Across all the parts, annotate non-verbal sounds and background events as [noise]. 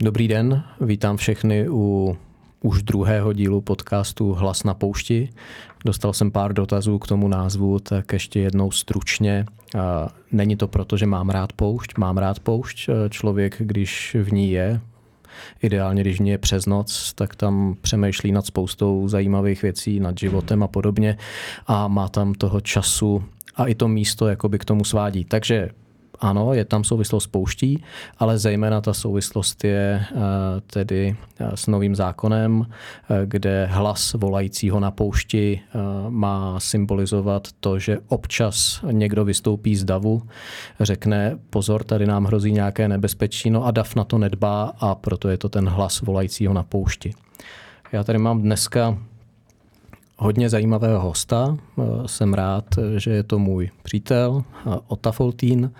Dobrý den, vítám všechny u už druhého dílu podcastu Hlas na poušti. Dostal jsem pár dotazů k tomu názvu, tak ještě jednou stručně. Není to proto, že mám rád poušť, mám rád poušť. Člověk, když v ní je, ideálně, když v ní je přes noc, tak tam přemýšlí nad spoustou zajímavých věcí, nad životem a podobně a má tam toho času a i to místo jakoby k tomu svádí. Takže ano, je tam souvislost s pouští, ale zejména ta souvislost je eh, tedy eh, s novým zákonem, eh, kde hlas volajícího na poušti má symbolizovat to, že občas někdo vystoupí z davu, řekne pozor, tady nám hrozí nějaké nebezpečí, no a dav na to nedbá a proto je to ten hlas volajícího na poušti. Já tady mám dneska hodně zajímavého hosta. Jsem rád, že je to můj přítel Ota Foltín.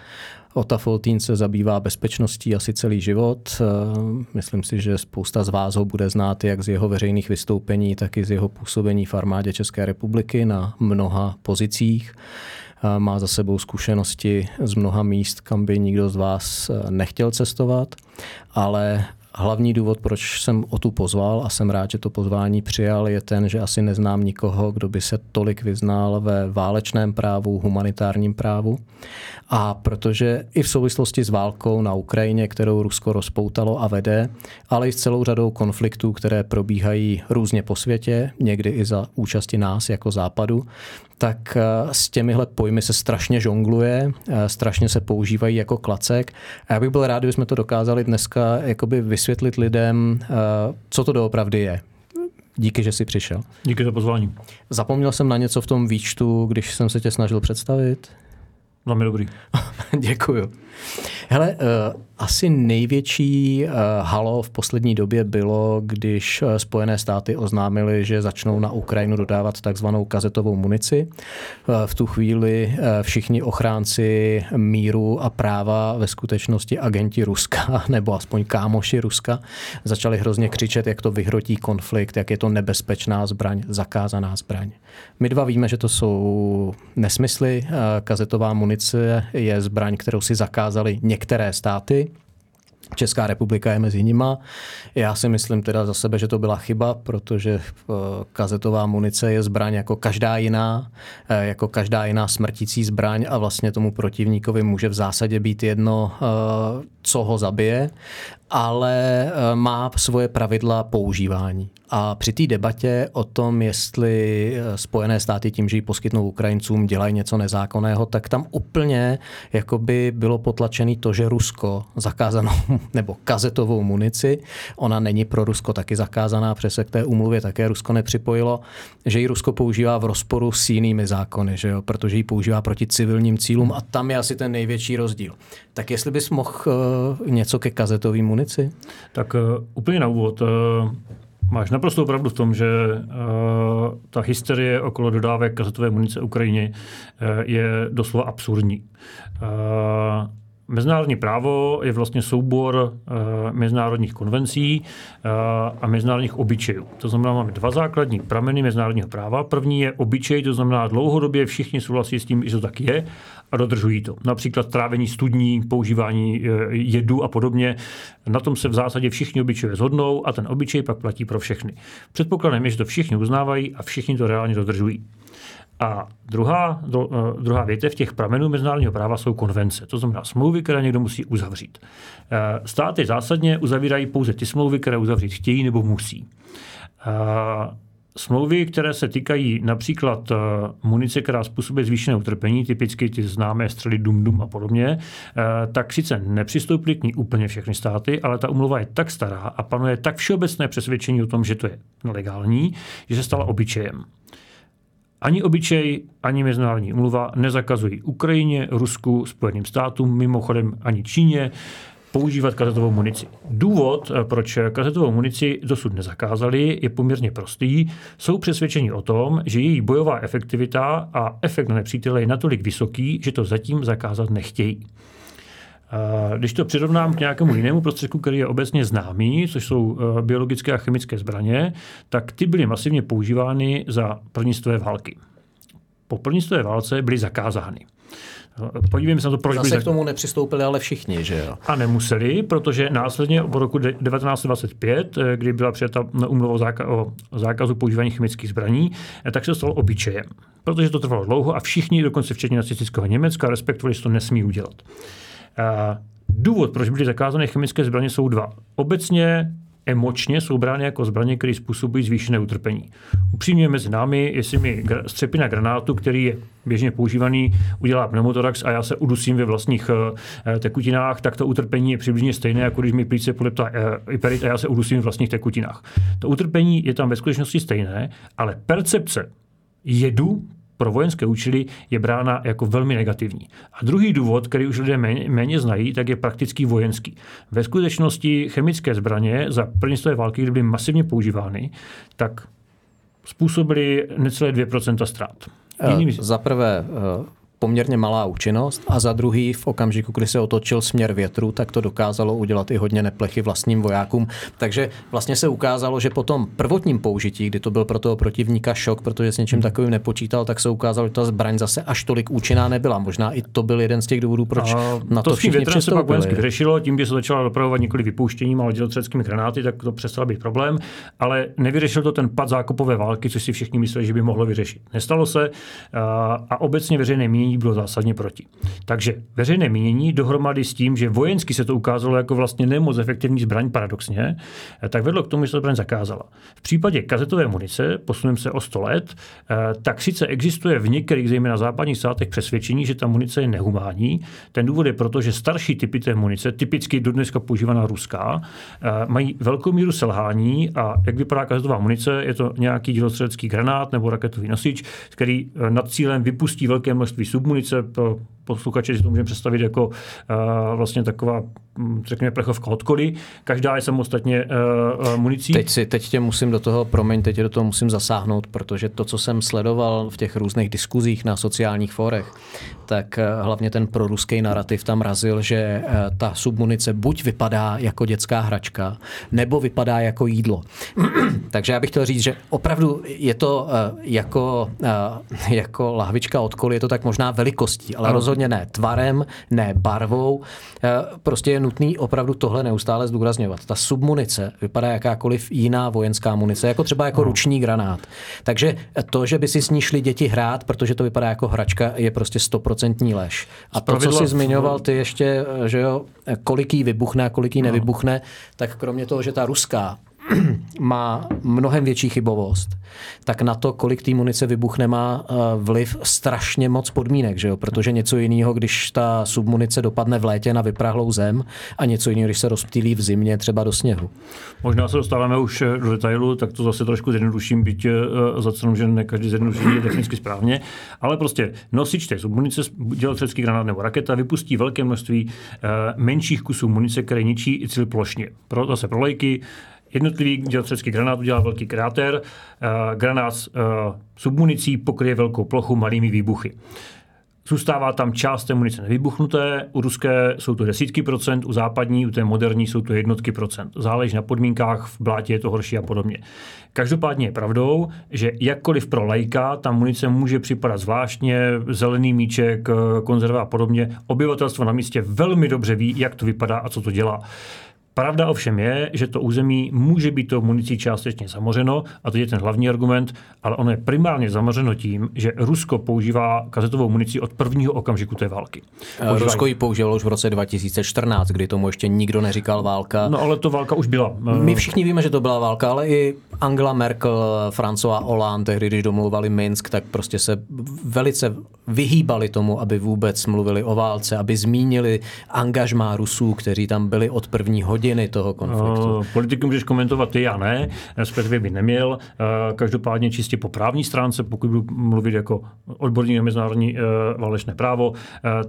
Ota Foltín se zabývá bezpečností asi celý život. Myslím si, že spousta z vás ho bude znát jak z jeho veřejných vystoupení, tak i z jeho působení v armádě České republiky na mnoha pozicích. Má za sebou zkušenosti z mnoha míst, kam by nikdo z vás nechtěl cestovat, ale Hlavní důvod, proč jsem o tu pozval a jsem rád, že to pozvání přijal, je ten, že asi neznám nikoho, kdo by se tolik vyznal ve válečném právu, humanitárním právu. A protože i v souvislosti s válkou na Ukrajině, kterou Rusko rozpoutalo a vede, ale i s celou řadou konfliktů, které probíhají různě po světě, někdy i za účasti nás jako západu, tak eh, s těmihle pojmy se strašně žongluje, eh, strašně se používají jako klacek. A já bych byl rád, kdybychom to dokázali dneska jakoby vysvětlit lidem, eh, co to doopravdy je. Díky, že jsi přišel. Díky za pozvání. Zapomněl jsem na něco v tom výčtu, když jsem se tě snažil představit? Velmi dobrý. [laughs] Děkuju. Hele, uh, asi největší uh, halo v poslední době bylo, když uh, Spojené státy oznámily, že začnou na Ukrajinu dodávat takzvanou kazetovou munici. V tu chvíli všichni ochránci míru a práva ve skutečnosti agenti Ruska, [laughs] nebo aspoň kámoši Ruska, začali hrozně křičet, jak to vyhrotí konflikt, jak je to nebezpečná zbraň, zakázaná zbraň. My dva víme, že to jsou nesmysly. Kazetová munice je zbraň, kterou si zakázali některé státy. Česká republika je mezi nima. Já si myslím teda za sebe, že to byla chyba, protože eh, kazetová munice je zbraň jako každá jiná, eh, jako každá jiná smrtící zbraň a vlastně tomu protivníkovi může v zásadě být jedno, eh, co ho zabije ale eh, má svoje pravidla používání. A při té debatě o tom, jestli eh, Spojené státy tím, že ji poskytnou Ukrajincům, dělají něco nezákonného, tak tam úplně jakoby bylo potlačené to, že Rusko zakázanou [laughs] nebo kazetovou munici, ona není pro Rusko taky zakázaná, přes se k té umluvě také Rusko nepřipojilo, že ji Rusko používá v rozporu s jinými zákony, že jo? protože ji používá proti civilním cílům a tam je asi ten největší rozdíl. Tak jestli bys mohl uh, něco ke kazetovým? Tak uh, úplně na úvod. Uh, máš naprosto pravdu v tom, že uh, ta hysterie okolo dodávek kazetové munice Ukrajině uh, je doslova absurdní. Uh, Mezinárodní právo je vlastně soubor uh, mezinárodních konvencí uh, a mezinárodních obyčejů. To znamená, máme dva základní prameny mezinárodního práva. První je obyčej, to znamená, dlouhodobě všichni souhlasí s tím, že to tak je a dodržují to. Například trávení studní, používání uh, jedu a podobně. Na tom se v zásadě všichni obyčeje zhodnou a ten obyčej pak platí pro všechny. Předpokladem je, že to všichni uznávají a všichni to reálně dodržují. A druhá, dru, eh, druhá větev těch pramenů mezinárodního práva jsou konvence, to znamená smlouvy, které někdo musí uzavřít. Eh, státy zásadně uzavírají pouze ty smlouvy, které uzavřít chtějí nebo musí. Eh, smlouvy, které se týkají například munice, která způsobuje zvýšené utrpení, typicky ty známé střely Dum Dum a podobně, tak sice nepřistoupily k ní úplně všechny státy, ale ta umluva je tak stará a panuje tak všeobecné přesvědčení o tom, že to je nelegální, že se stala obyčejem. Ani obyčej, ani mezinárodní umluva nezakazují Ukrajině, Rusku, Spojeným státům, mimochodem ani Číně používat kazetovou munici. Důvod, eh, proč kazetovou munici dosud nezakázali, je poměrně prostý. Jsou přesvědčeni o tom, že její bojová efektivita a efekt na nepřítele je natolik vysoký, že to zatím zakázat nechtějí. Když to přirovnám k nějakému jinému prostředku, který je obecně známý, což jsou eh, biologické a chemické zbraně, tak ty byly masivně používány za první světové války. Po první světové válce byly zakázány. Podívejme se na to, proč Zase byli... k tomu nepřistoupili ale všichni, že jo? A nemuseli, protože následně od roku 1925, eh, kdy byla přijata umluva o zákazu používání chemických zbraní, eh, tak se to stalo obyčejem. Protože to trvalo dlouho a všichni, dokonce včetně nacistického Německa, respektovali, že to nesmí udělat. Důvod, proč byly zakázané chemické zbraně, jsou dva. Obecně emočně jsou brány jako zbraně, které způsobují zvýšené utrpení. Upřímně mezi námi, jestli mi střepina granátu, který je běžně používaný, udělá pneumotorax a já se udusím ve vlastních uh, tekutinách, tak to utrpení je přibližně stejné, jako když mi plíce poleptá iperit a já se udusím v vlastních tekutinách. To utrpení je tam ve skutečnosti stejné, ale percepce jedu pro vojenské účely je brána jako velmi negativní. A druhý důvod, který už lidé méně, méně znají, tak je praktický vojenský. Ve skutečnosti chemické zbraně za první světové války, kdy byly masivně používány, tak způsobily necelé 2% ztrát. Jinými... Za prvé, eh, poměrně malá účinnost a za druhý v okamžiku, kdy se otočil směr větru, tak to dokázalo udělat i hodně neplechy vlastním vojákům. Takže vlastně se ukázalo, že po tom prvotním použití, kdy to byl pro toho protivníka šok, protože s něčím takovým nepočítal, tak se ukázalo, že ta zbraň zase až tolik účinná nebyla. Možná i to byl jeden z těch důvodů, proč a na to, to všichni větrem se pak vojensky vyřešilo, tím, že se začala dopravovat několik vypouštěním ale dělotřeckými granáty, tak to přestalo být problém, ale nevyřešil to ten pad zákopové války, což si všichni mysleli, že by mohlo vyřešit. Nestalo se a, a obecně veřejné mínění mínění bylo zásadně proti. Takže veřejné mínění dohromady s tím, že vojensky se to ukázalo jako vlastně nemoc efektivní zbraň paradoxně, tak vedlo k tomu, že se to zbraň zakázala. V případě kazetové munice, posuneme se o 100 let, eh, tak sice existuje v některých, zejména západních státech, přesvědčení, že ta munice je nehumánní. Ten důvod je proto, že starší typy té munice, typicky do dneska používaná ruská, eh, mají velkou míru selhání a jak vypadá kazetová munice, je to nějaký dělostřelecký granát nebo raketový nosič, který eh, nad cílem vypustí velké množství submunice, pro posluchače si to můžeme představit jako uh, vlastně taková Hm, řekněme, plechovka od koli. Každá je samostatně uh, municí. Teď, si, teď tě musím do toho, promiň, teď do toho musím zasáhnout, protože to, co jsem sledoval v těch různých diskuzích na sociálních fórech, tak uh, hlavně ten proruský narrativ tam razil, že uh, ta submunice buď vypadá jako dětská hračka, nebo vypadá jako jídlo. [clears throat] Takže já bych chtěl říct, že opravdu je to uh, jako, uh, jako lahvička od koli, je to tak možná velikostí, ale ano. rozhodně ne tvarem, ne barvou. Uh, prostě je nutný opravdu tohle neustále zdůrazňovat. Ta submunice vypadá jakákoliv jiná vojenská munice, jako třeba jako no. ruční granát. Takže to, že by si s ní šli děti hrát, protože to vypadá jako hračka, je prostě stoprocentní lež. A to, co jsi zmiňoval ty ještě, že jo, koliký vybuchne a koliký no. nevybuchne, tak kromě toho, že ta ruská [clears throat] má mnohem větší chybovost, tak na to, kolik té munice vybuchne, má eh, vliv strašně moc podmínek, že jo? protože něco jiného, když ta submunice dopadne v létě na vyprahlou zem a něco jiného, když se rozptýlí v zimě třeba do sněhu. Možná se dostáváme už eh, do detailu, tak to zase trošku zjednoduším, byť eh, za cenu, že ne každý zjednodušení je technicky správně, ale prostě nosič té submunice, dělostřelecký granát nebo raketa, vypustí velké množství menších kusů munice, které ničí i cíl plošně. Pro, zase pro lejky, Jednotlivý dělostřelecký granát udělá velký kráter, eh, granát s eh, submunicí pokryje velkou plochu malými výbuchy. Zůstává tam část té munice nevybuchnuté, u ruské jsou to desítky procent, u západní, u té moderní jsou to jednotky procent. Záleží na podmínkách, v blátě je to horší a podobně. Každopádně je pravdou, že jakkoliv pro lajka ta munice může připadat zvláštně, zelený míček, eh, konzerva a podobně, obyvatelstvo na místě velmi dobře ví, jak to vypadá a co to dělá. Pravda ovšem je, že to území může být to municí částečně zamořeno, a to je ten hlavní argument, ale ono je primárně zamořeno tím, že Rusko používá kazetovou munici od prvního okamžiku té války. Používají... Rusko ji používalo už v roce 2014, kdy tomu ještě nikdo neříkal válka. No ale to válka už byla. My všichni víme, že to byla válka, ale i Angela Merkel, François Hollande, tehdy, když domluvali Minsk, tak prostě se velice vyhýbali tomu, aby vůbec mluvili o válce, aby zmínili angažmá Rusů, kteří tam byli od první hodiny toho konfliktu. Uh, politiku můžeš komentovat ty, já ne, respektive by neměl. Uh, každopádně čistě po právní stránce, pokud budu mluvit jako odborník na mezinárodní uh, válečné právo, uh,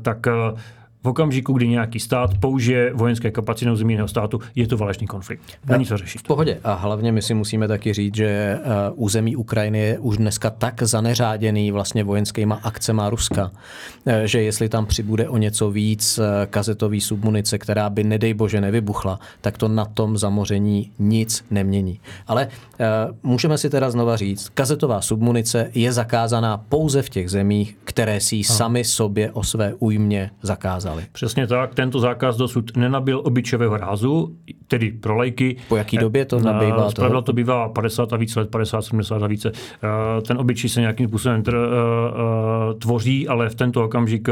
tak uh, v okamžiku, kdy nějaký stát použije vojenské kapacity na území jiného státu, je to válečný konflikt. Není co řešit. V pohodě. A hlavně my si musíme taky říct, že eh, území Ukrajiny je už dneska tak zaneřáděný vlastně vojenskýma akcema Ruska, eh, že jestli tam přibude o něco víc eh, kazetový submunice, která by nedej bože nevybuchla, tak to na tom zamoření nic nemění. Ale můžeme si teda znova říct, kazetová submunice je zakázaná pouze v těch zemích, které si ji sami sobě o své újmě zakázaly zakázali. Přesně tak, tento zákaz dosud nenabil obyčejového rázu, tedy pro lajky. Po jaký době to nabývá? Zpravidla to bývá 50 a více let, 50, 70 a více. Eh, ten obyčej se nějakým způsobem eh, eh, tvoří, ale v tento okamžik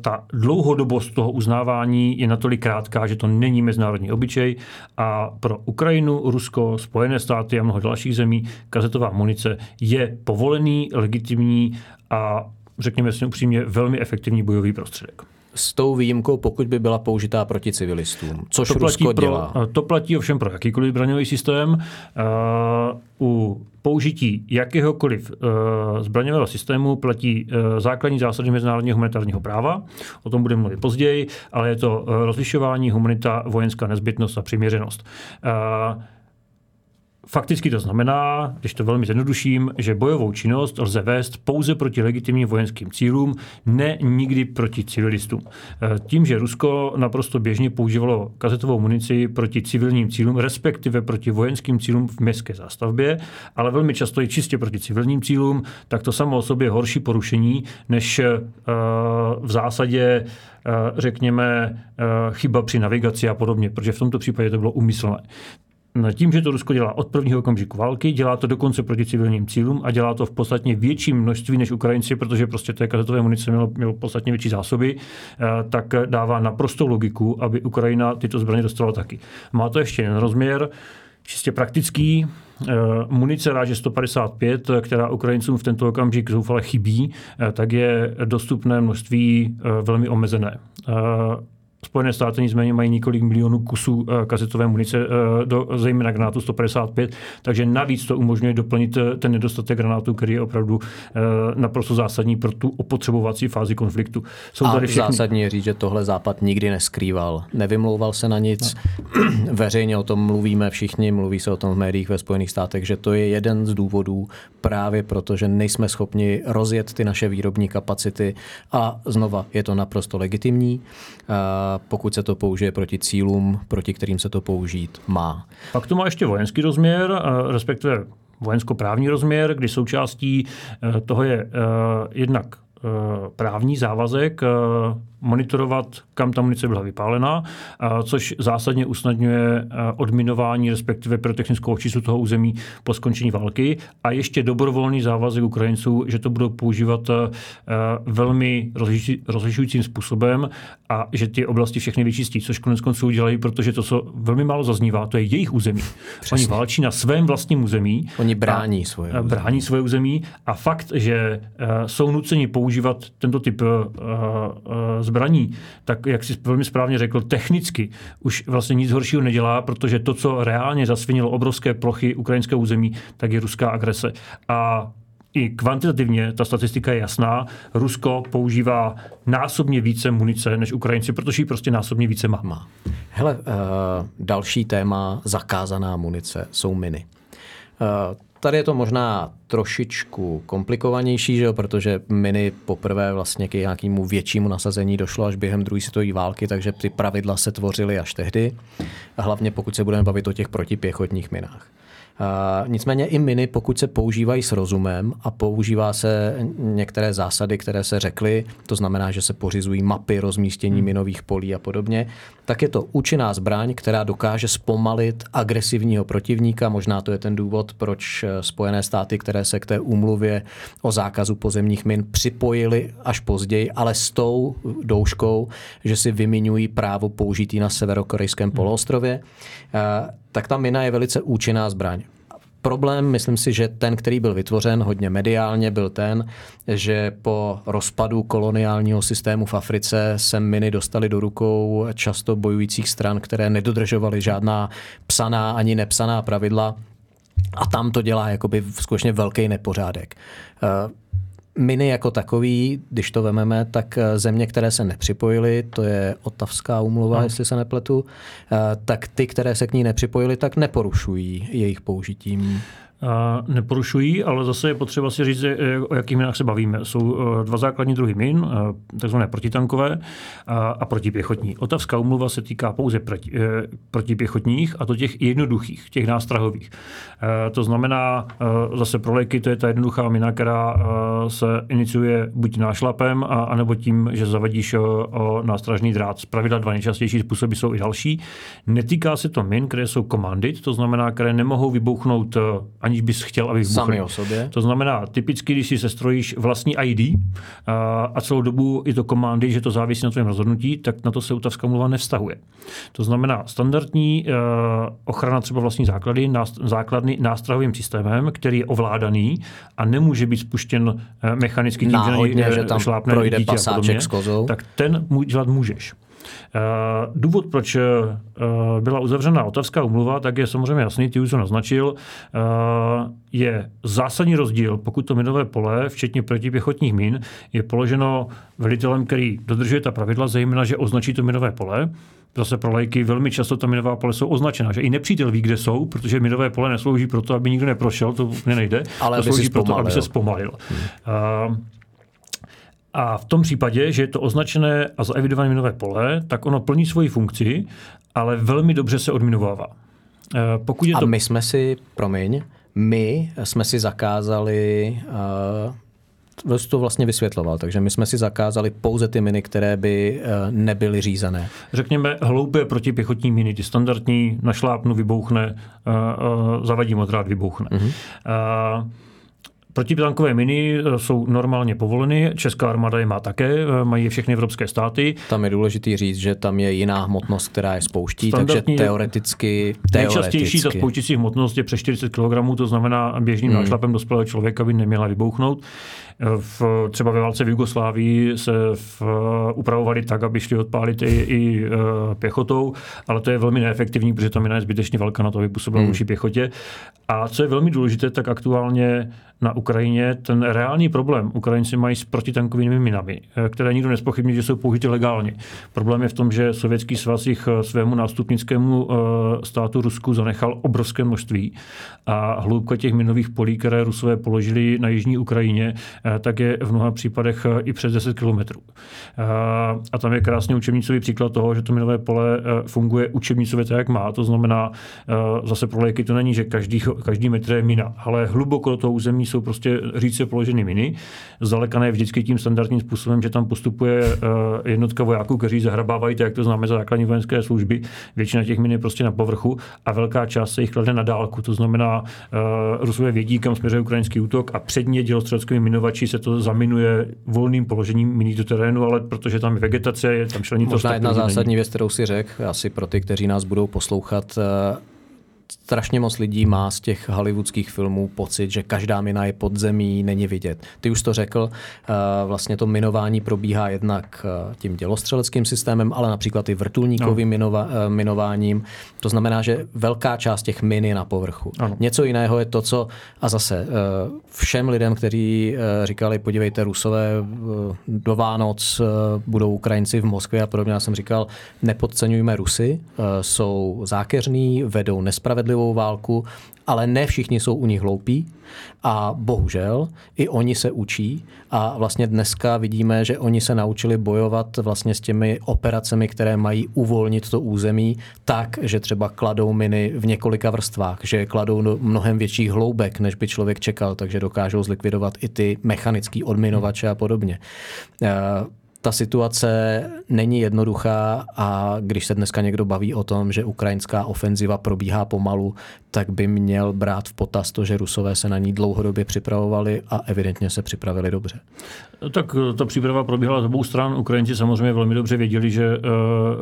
ta dlouhodobost toho uznávání je natolik krátká, že to není mezinárodní obyčej a pro Ukrajinu, Rusko, Spojené státy a mnoho dalších zemí kazetová munice je povolený, legitimní a řekněme si upřímně, velmi efektivní bojový prostředek s tou výjimkou, pokud by byla použitá proti civilistům, což to Rusko platí dělá. Pro, to platí ovšem pro jakýkoliv zbraňový systém. Uh, u použití jakéhokoliv uh, zbraňového systému platí uh, základní zásady mezinárodního humanitárního práva. O tom budeme mluvit později, ale je to rozlišování, humanita, vojenská nezbytnost a přiměřenost. Uh, Fakticky to znamená, když to velmi zjednoduším, že bojovou činnost lze vést pouze proti legitimním vojenským cílům, ne nikdy proti civilistům. E, tím, že Rusko naprosto běžně používalo kazetovou munici proti civilním cílům, respektive proti vojenským cílům v městské zástavbě, ale velmi často i čistě proti civilním cílům, tak to samo o sobě je horší porušení, než e, v zásadě e, řekněme, chyba při navigaci a podobně, protože v tomto případě to bylo umyslné. Tím, že to Rusko dělá od prvního okamžiku války, dělá to dokonce proti civilním cílům a dělá to v podstatně větším množství než Ukrajinci, protože prostě té kazetové munice mělo, mělo podstatně větší zásoby, eh, tak dává naprostou logiku, aby Ukrajina tyto zbraně dostala taky. Má to ještě jeden rozměr, čistě praktický. Eh, munice ráže 155, která Ukrajincům v tento okamžik zoufale chybí, eh, tak je dostupné množství velmi omezené. Spojené státy nicméně mají několik milionů kusů eh, kazetové munice, eh, do, zejména granátu 155, takže navíc to umožňuje doplnit eh, ten nedostatek granátů, který je opravdu naprosto zásadní pro tu opotřebovací fázi konfliktu. Jsou tady všechny... zásadní je říct, že tohle Západ nikdy neskrýval. Nevymlouval se na nic. No. [clears throat] Veřejně o tom mluvíme všichni, mluví se o tom v médiích ve Spojených státech, že to je jeden z důvodů právě proto, že nejsme schopni rozjet ty naše výrobní kapacity a znova je to naprosto legitimní pokud se to použije proti cílům, proti kterým se to použít má. Pak to má ještě vojenský rozměr, respektive vojenskoprávní rozměr, kdy součástí eh, toho je eh, jednak eh, právní závazek monitorovat, kam ta munice byla vypálena, což zásadně usnadňuje odminování, respektive pyrotechnickou očistu toho území po skončení války a ještě dobrovolný závazek Ukrajinců, že to budou používat velmi rozlišujícím způsobem a že ty oblasti všechny vyčistí, což konec konců udělají, protože to, co velmi málo zaznívá, to je jejich území. Přesně. Oni válčí na svém vlastním území. Oni brání svoje území. Brání svoje území a fakt, že jsou nuceni používat tento typ zbraní, tak jak si velmi správně řekl, technicky už vlastně nic horšího nedělá, protože to, co reálně zasvinilo obrovské plochy ukrajinského území, tak je ruská agrese. A i kvantitativně ta statistika je jasná. Rusko používá násobně více munice než Ukrajinci, protože ji prostě násobně více má. má. Hele, uh, další téma zakázaná munice jsou miny. Uh, Tady je to možná trošičku komplikovanější, že protože miny poprvé vlastně k nějakému většímu nasazení došlo až během druhé světové války, takže ty pravidla se tvořily až tehdy. A hlavně pokud se budeme bavit o těch protipěchotních minách. Nicméně i miny, pokud se používají s rozumem a používá se některé zásady, které se řekly, to znamená, že se pořizují mapy rozmístění hmm. minových polí a podobně, tak je to účinná zbraň, která dokáže zpomalit agresivního protivníka. Možná to je ten důvod, proč Spojené státy, které se k té úmluvě o zákazu pozemních min připojily až později, ale s tou douškou, že si vymiňují právo použitý na severokorejském hmm. poloostrově tak ta mina je velice účinná zbraň. Problém, myslím si, že ten, který byl vytvořen hodně mediálně, byl ten, že po rozpadu koloniálního systému v Africe se miny dostaly do rukou často bojujících stran, které nedodržovaly žádná psaná ani nepsaná pravidla a tam to dělá jakoby skutečně velký nepořádek. Miny jako takový, když to vememe, tak země, které se nepřipojily, to je Otavská umluva, no. jestli se nepletu, tak ty, které se k ní nepřipojily, tak neporušují jejich použitím neporušují, ale zase je potřeba si říct, o jakých minách se bavíme. Jsou e, dva základní druhy min, e, takzvané protitankové a protipěchotní. Otavská umluva se týká pouze proti, protipěchotních a to těch jednoduchých, těch nástrahových. To znamená, zase pro léky to je ta jednoduchá mina, která se iniciuje buď nášlapem, anebo tím, že zavadíš nástražný drát. Z pravidla dva nejčastější způsoby jsou i další. Netýká se to min, které jsou commanded, to znamená, které nemohou vybouchnout aniž bys chtěl, aby. Sami o sobě. To znamená, typicky, když si sestrojíš vlastní ID a celou dobu je to komandy, že to závisí na tvém rozhodnutí, tak na to se utavská mluva nevztahuje. To znamená, standardní ochrana třeba vlastní základy, základny nástrahovým systémem, který je ovládaný a nemůže být spuštěn mechanicky tím, Náhodně, že, že tam šlápne projde pasáček s kozou. tak ten dělat můžeš. Eh, důvod, proč eh, byla uzavřena Otavská umluva, tak je samozřejmě jasný, ty už to naznačil. Eh, je zásadní rozdíl, pokud to minové pole, včetně protipěchotních min, je položeno velitelem, který dodržuje ta pravidla, zejména, že označí to minové pole. Zase pro lajky velmi často ta minová pole jsou označena, že i nepřítel ví, kde jsou, protože minové pole neslouží proto, aby nikdo neprošel, to úplně nejde. Ale to slouží proto, aby se zpomalil. Hmm. A v tom případě, že je to označené a zaevidované minové pole, tak ono plní svoji funkci, ale velmi dobře se odminovává. Eh, pokud je to... A my jsme si, promiň, my jsme si zakázali uh, to vlastně vysvětloval, takže my jsme si zakázali pouze ty miny, které by uh, nebyly řízené. Řekněme hloupé protipěchotní miny, ty standardní, našlápnu, vybouchne, uh, uh, zavadím odrád, vybouchne. Uh-huh. Uh, Protitankové miny e, jsou normálně povoleny, Česká armáda je má také, e, mají je všechny evropské státy. Tam je důležité říct, že tam je jiná hmotnost, která je spouští, takže teoreticky, teoreticky. Nejčastější ta spouštící hmotnost je přes 40 kg, to znamená běžným hmm. nášlapem dospělého člověka by neměla vybouchnout. V, třeba ve válce v Jugoslávii se v, upravovali tak, aby šli odpálit i, i e, pěchotou, ale to je velmi neefektivní, protože ta mina je zbytečně velká na to, aby působila hmm. vůči pěchotě. A co je velmi důležité, tak aktuálně na Ukrajině ten reálný problém Ukrajinci mají s protitankovými minami, e, které nikdo nespochybní, že jsou použity legálně. Problém je v tom, že Sovětský svaz jich e, svému nástupnickému státu Rusku zanechal obrovské množství a hloubka těch minových polí, které Rusové položili na jižní Ukrajině, tak je v mnoha případech eh, i přes 10 kilometrů. Eh, a tam je krásně učebnicový příklad toho, že to minové pole funguje učebnicově tak, jak má. To znamená, zase pro léky to není, že každý, každý metr je mina, ale hluboko do toho území jsou prostě říce položeny miny. Zdaleka ne vždycky tím standardním způsobem, že tam postupuje jednotka vojáků, kteří zahrabávají, jak to známe základní vojenské služby. Většina těch min je prostě na povrchu a velká část se jich klade na dálku. To znamená, Rusové vědí, kam směřuje ukrajinský útok a předně dělostřeleckými minovači stačí se to zaminuje volným položením miní do terénu, ale protože tam je vegetace, je tam šlení Možná jedna zásadní věc, kterou si řekl, asi pro ty, kteří nás budou poslouchat, eh, strašně moc lidí má z těch hollywoodských filmů pocit, že každá mina je pod zemí, není vidět. Ty už to řekl, eh, vlastně to minování probíhá jednak eh, tím dělostřeleckým systémem, ale například i vrtulníkovým no. minova, eh, minováním. To znamená, že velká část těch min je na povrchu. Ano. Něco jiného je to, co, a zase všem lidem, kteří říkali, podívejte, Rusové do Vánoc budou Ukrajinci v Moskvě a podobně, já jsem říkal, nepodceňujme Rusy, jsou zákeřní, vedou nespravedlivou spravedlivou válku, ale ne všichni jsou u nich hloupí. A bohužel i oni se učí. A vlastně dneska vidíme, že oni se naučili bojovat vlastně s těmi operacemi, které mají uvolnit to území tak, že třeba kladou miny v několika vrstvách, že kladou do mnohem větších hloubek, než by člověk čekal, takže dokážou zlikvidovat i ty mechanické odminovače a podobně. Eh, ta situace není jednoduchá a když se dneska někdo baví o tom, že ukrajinská ofenziva probíhá pomalu, tak by měl brát v potaz to, že Rusové se na ní dlouhodobě připravovali a evidentně se připravili dobře. Tak ta příprava probíhala z obou stran. Ukrajinci samozřejmě velmi dobře věděli, že uh,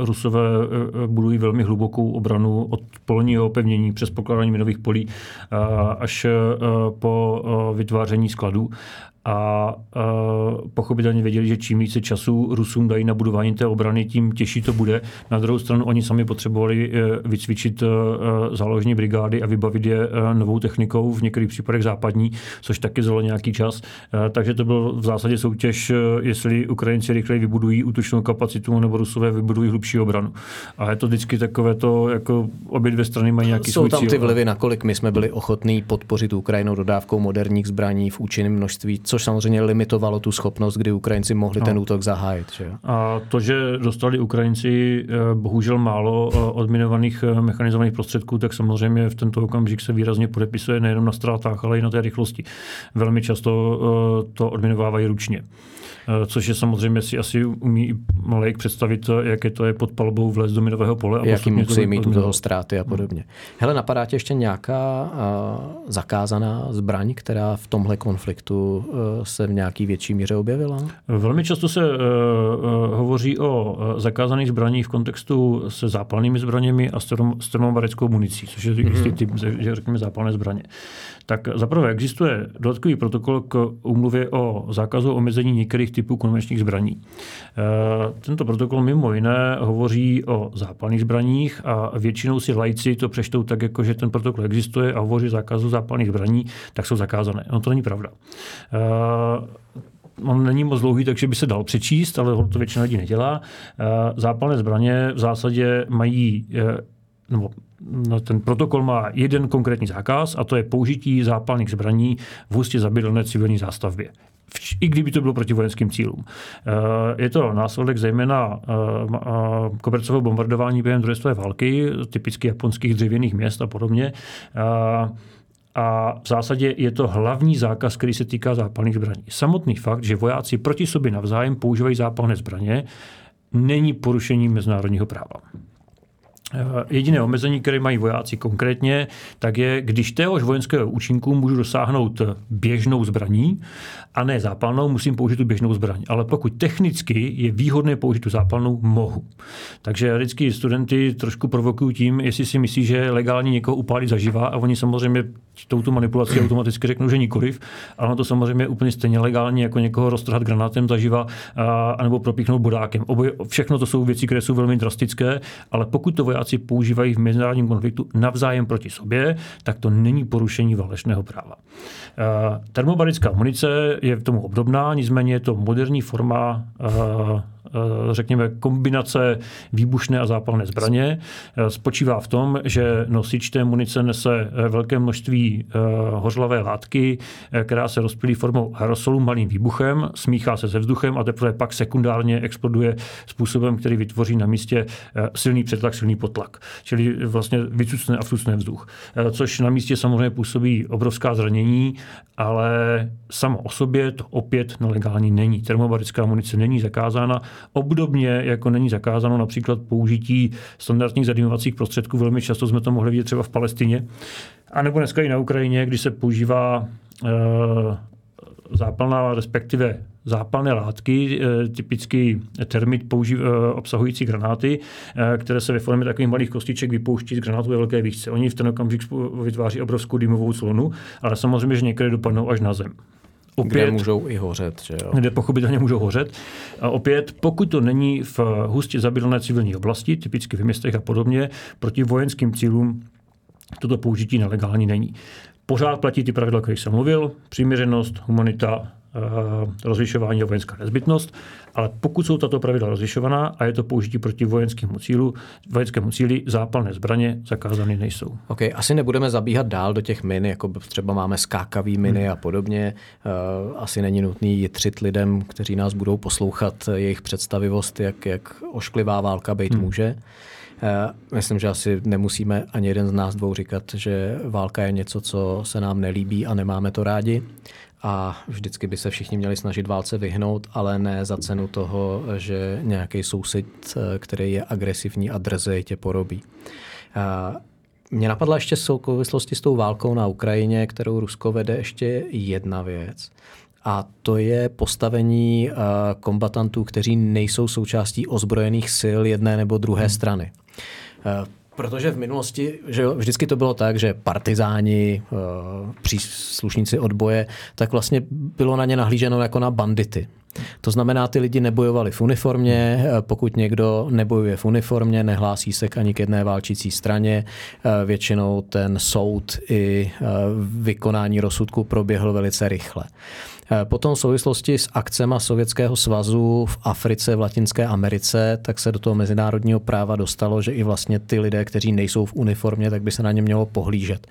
Rusové uh, budují velmi hlubokou obranu od polního opevnění přes pokládání minových polí až po vytváření skladů. A uh, pochopitelně věděli, že čím více času Rusům dají na budování té obrany, tím těžší to bude. Na druhou stranu oni sami potřebovali uh, vycvičit uh, záložní brigády a vybavit je uh, novou technikou, v některých případech západní, což taky zalo nějaký čas. Uh, takže to byl v zásadě soutěž, uh, jestli Ukrajinci rychleji vybudují útočnou kapacitu nebo Rusové vybudují hlubší obranu. A je to vždycky takové to, jako obě dvě strany mají nějaký Jsou tam cíl. ty vlivy, nakolik my jsme byli ochotní podpořit Ukrajinu dodávkou moderních zbraní v účinném množství, což samozřejmě limitovalo tu schopnost, kdy Ukrajinci mohli no. ten útok zahájit. Že? A to, že dostali Ukrajinci eh, bohužel málo eh, odminovaných eh, mechanizovaných prostředků, tak samozřejmě v tento okamžik se výrazně podepisuje nejenom na ztrátách, ale i na té rychlosti. Velmi často to odminovávají ručně. Což je samozřejmě si asi umí Malejk představit, jaké to je pod palbou vlez do minového pole. A Jaký musí mít u toho ztráty a podobně. Hele, napadá tě ještě nějaká uh, zakázaná zbraň, která v tomhle konfliktu uh, se v nějaký větší míře objevila? Velmi často se uh, hovoří o zakázaných zbraních v kontextu se zápalnými zbraněmi a s termobareckou municí, což je mm-hmm. jistý typ, že řekněme zápalné zbraně. Tak zaprvé existuje dodatkový protokol k úmluvě o zákazu omezení některých typů konvenčních zbraní. E, tento protokol mimo jiné hovoří o zápalných zbraních a většinou si lajci to přečtou tak, jako že ten protokol existuje a hovoří o zákazu zápalných zbraní, tak jsou zakázané. No to není pravda. E, on není moc dlouhý, takže by se dal přečíst, ale to většina lidí nedělá. E, zápalné zbraně v zásadě mají nebo no, ten protokol má jeden konkrétní zákaz a to je použití zápalných zbraní v hustě zabydlené civilní zástavbě i kdyby to bylo proti vojenským cílům. Eh, je to následek zejména eh, eh, kobercového bombardování během druhé světové války, typicky japonských dřevěných měst a podobně. A v zásadě je to hlavní zákaz, který se týká zápalných zbraní. Samotný fakt, že vojáci proti sobě navzájem používají zápalné zbraně, není porušením mezinárodního práva. Eh, jediné omezení, které mají vojáci konkrétně, tak je, když téhož vojenského účinku můžu dosáhnout běžnou zbraní a ne zápalnou, musím použít tu běžnou zbraň. Ale pokud technicky je výhodné použít tu zápalnou, mohu. Takže vždycky studenty trošku provokují tím, jestli si myslí, že je legálně někoho upálit zaživa a oni samozřejmě touto manipulací automaticky řeknou, že nikoliv, ale ono to samozřejmě je úplně stejně legálně, jako někoho roztrhat granátem zaživa a, anebo propíchnout bodákem. Oboje, všechno to jsou věci, které jsou velmi drastické, ale pokud to vojáci používají v mezinárodním konfliktu navzájem proti sobě, tak to není porušení válečného práva. Termobarická munice je tomu obdobná, nicméně je to moderní forma Eh, řekněme, kombinace výbušné a zápalné zbraně. Eh, spočívá v tom, že nosič té munice nese eh, velké množství hořlavé látky, která se rozpílí formou aerosolu malým výbuchem, smíchá se se vzduchem a teprve pak sekundárně exploduje způsobem, který vytvoří na místě silný přetlak, silný potlak. Čili vlastně vycucne a vcucne vzduch. Což na místě samozřejmě působí obrovská zranění, ale samo o sobě to opět nelegální není. Termobarická munice není zakázána Obdobně, jako není zakázáno například použití standardních zadýmovacích prostředků, velmi často jsme to mohli vidět třeba v Palestině, a nebo dneska i na Ukrajině, kdy se používá e, zápalná, respektive zápalné látky, e, typicky termit použív, e, obsahující granáty, které se ve formě takových malých kostiček vypouští z granátů ve velké výšce. Oni v ten okamžik vytváří obrovskou dýmovou clonu, ale samozřejmě, že některé dopadnou až na zem. Opět, kde můžou i hořet. Že jo? Kde pochopitelně můžou hořet. A opět, pokud to není v hustě zabydlené civilní oblasti, typicky v městech a podobně, proti vojenským cílům toto použití nelegální není. Pořád platí ty pravidla, o kterých jsem mluvil, přiměřenost, humanita, rozlišování a vojenská nezbytnost, ale pokud jsou tato pravidla rozlišovaná a je to použití proti vojenskému cílu, vojenskému cíli, zápalné zbraně zakázány nejsou. Ok, asi nebudeme zabíhat dál do těch min, jako třeba máme skákavý miny hmm. a podobně. Eh, asi není nutný jitřit lidem, kteří nás budou poslouchat, jejich představivost, jak, jak ošklivá válka být hmm. může. Eh, myslím, že asi nemusíme ani jeden z nás dvou říkat, že válka je něco, co se nám nelíbí a nemáme to rádi a vždycky by se všichni měli snažit válce vyhnout, ale ne za cenu toho, že nějaký soused, eh, který je agresivní a drzej, tě porobí. Mě napadla ještě souvislosti s tou válkou na Ukrajině, kterou Rusko vede, ještě jedna věc. A to je postavení eh, kombatantů, kteří nejsou součástí ozbrojených sil jedné nebo druhé hmm. strany. Protože v minulosti že vždycky to bylo tak, že partizáni, eh, příslušníci odboje, tak vlastně bylo na ně nahlíženo jako na bandity. To znamená, ty lidi nebojovali v uniformě, eh, pokud někdo nebojuje v uniformě, nehlásí se k ani k jedné válčící straně, eh, většinou ten soud i vykonání rozsudku proběhl velice rychle. Eh, potom v souvislosti s akcema Sovětského svazu v Africe, v Latinské Americe, tak se do toho mezinárodního práva dostalo, že i vlastně ty lidé, kteří nejsou v uniformě, tak by se na ně mělo pohlížet.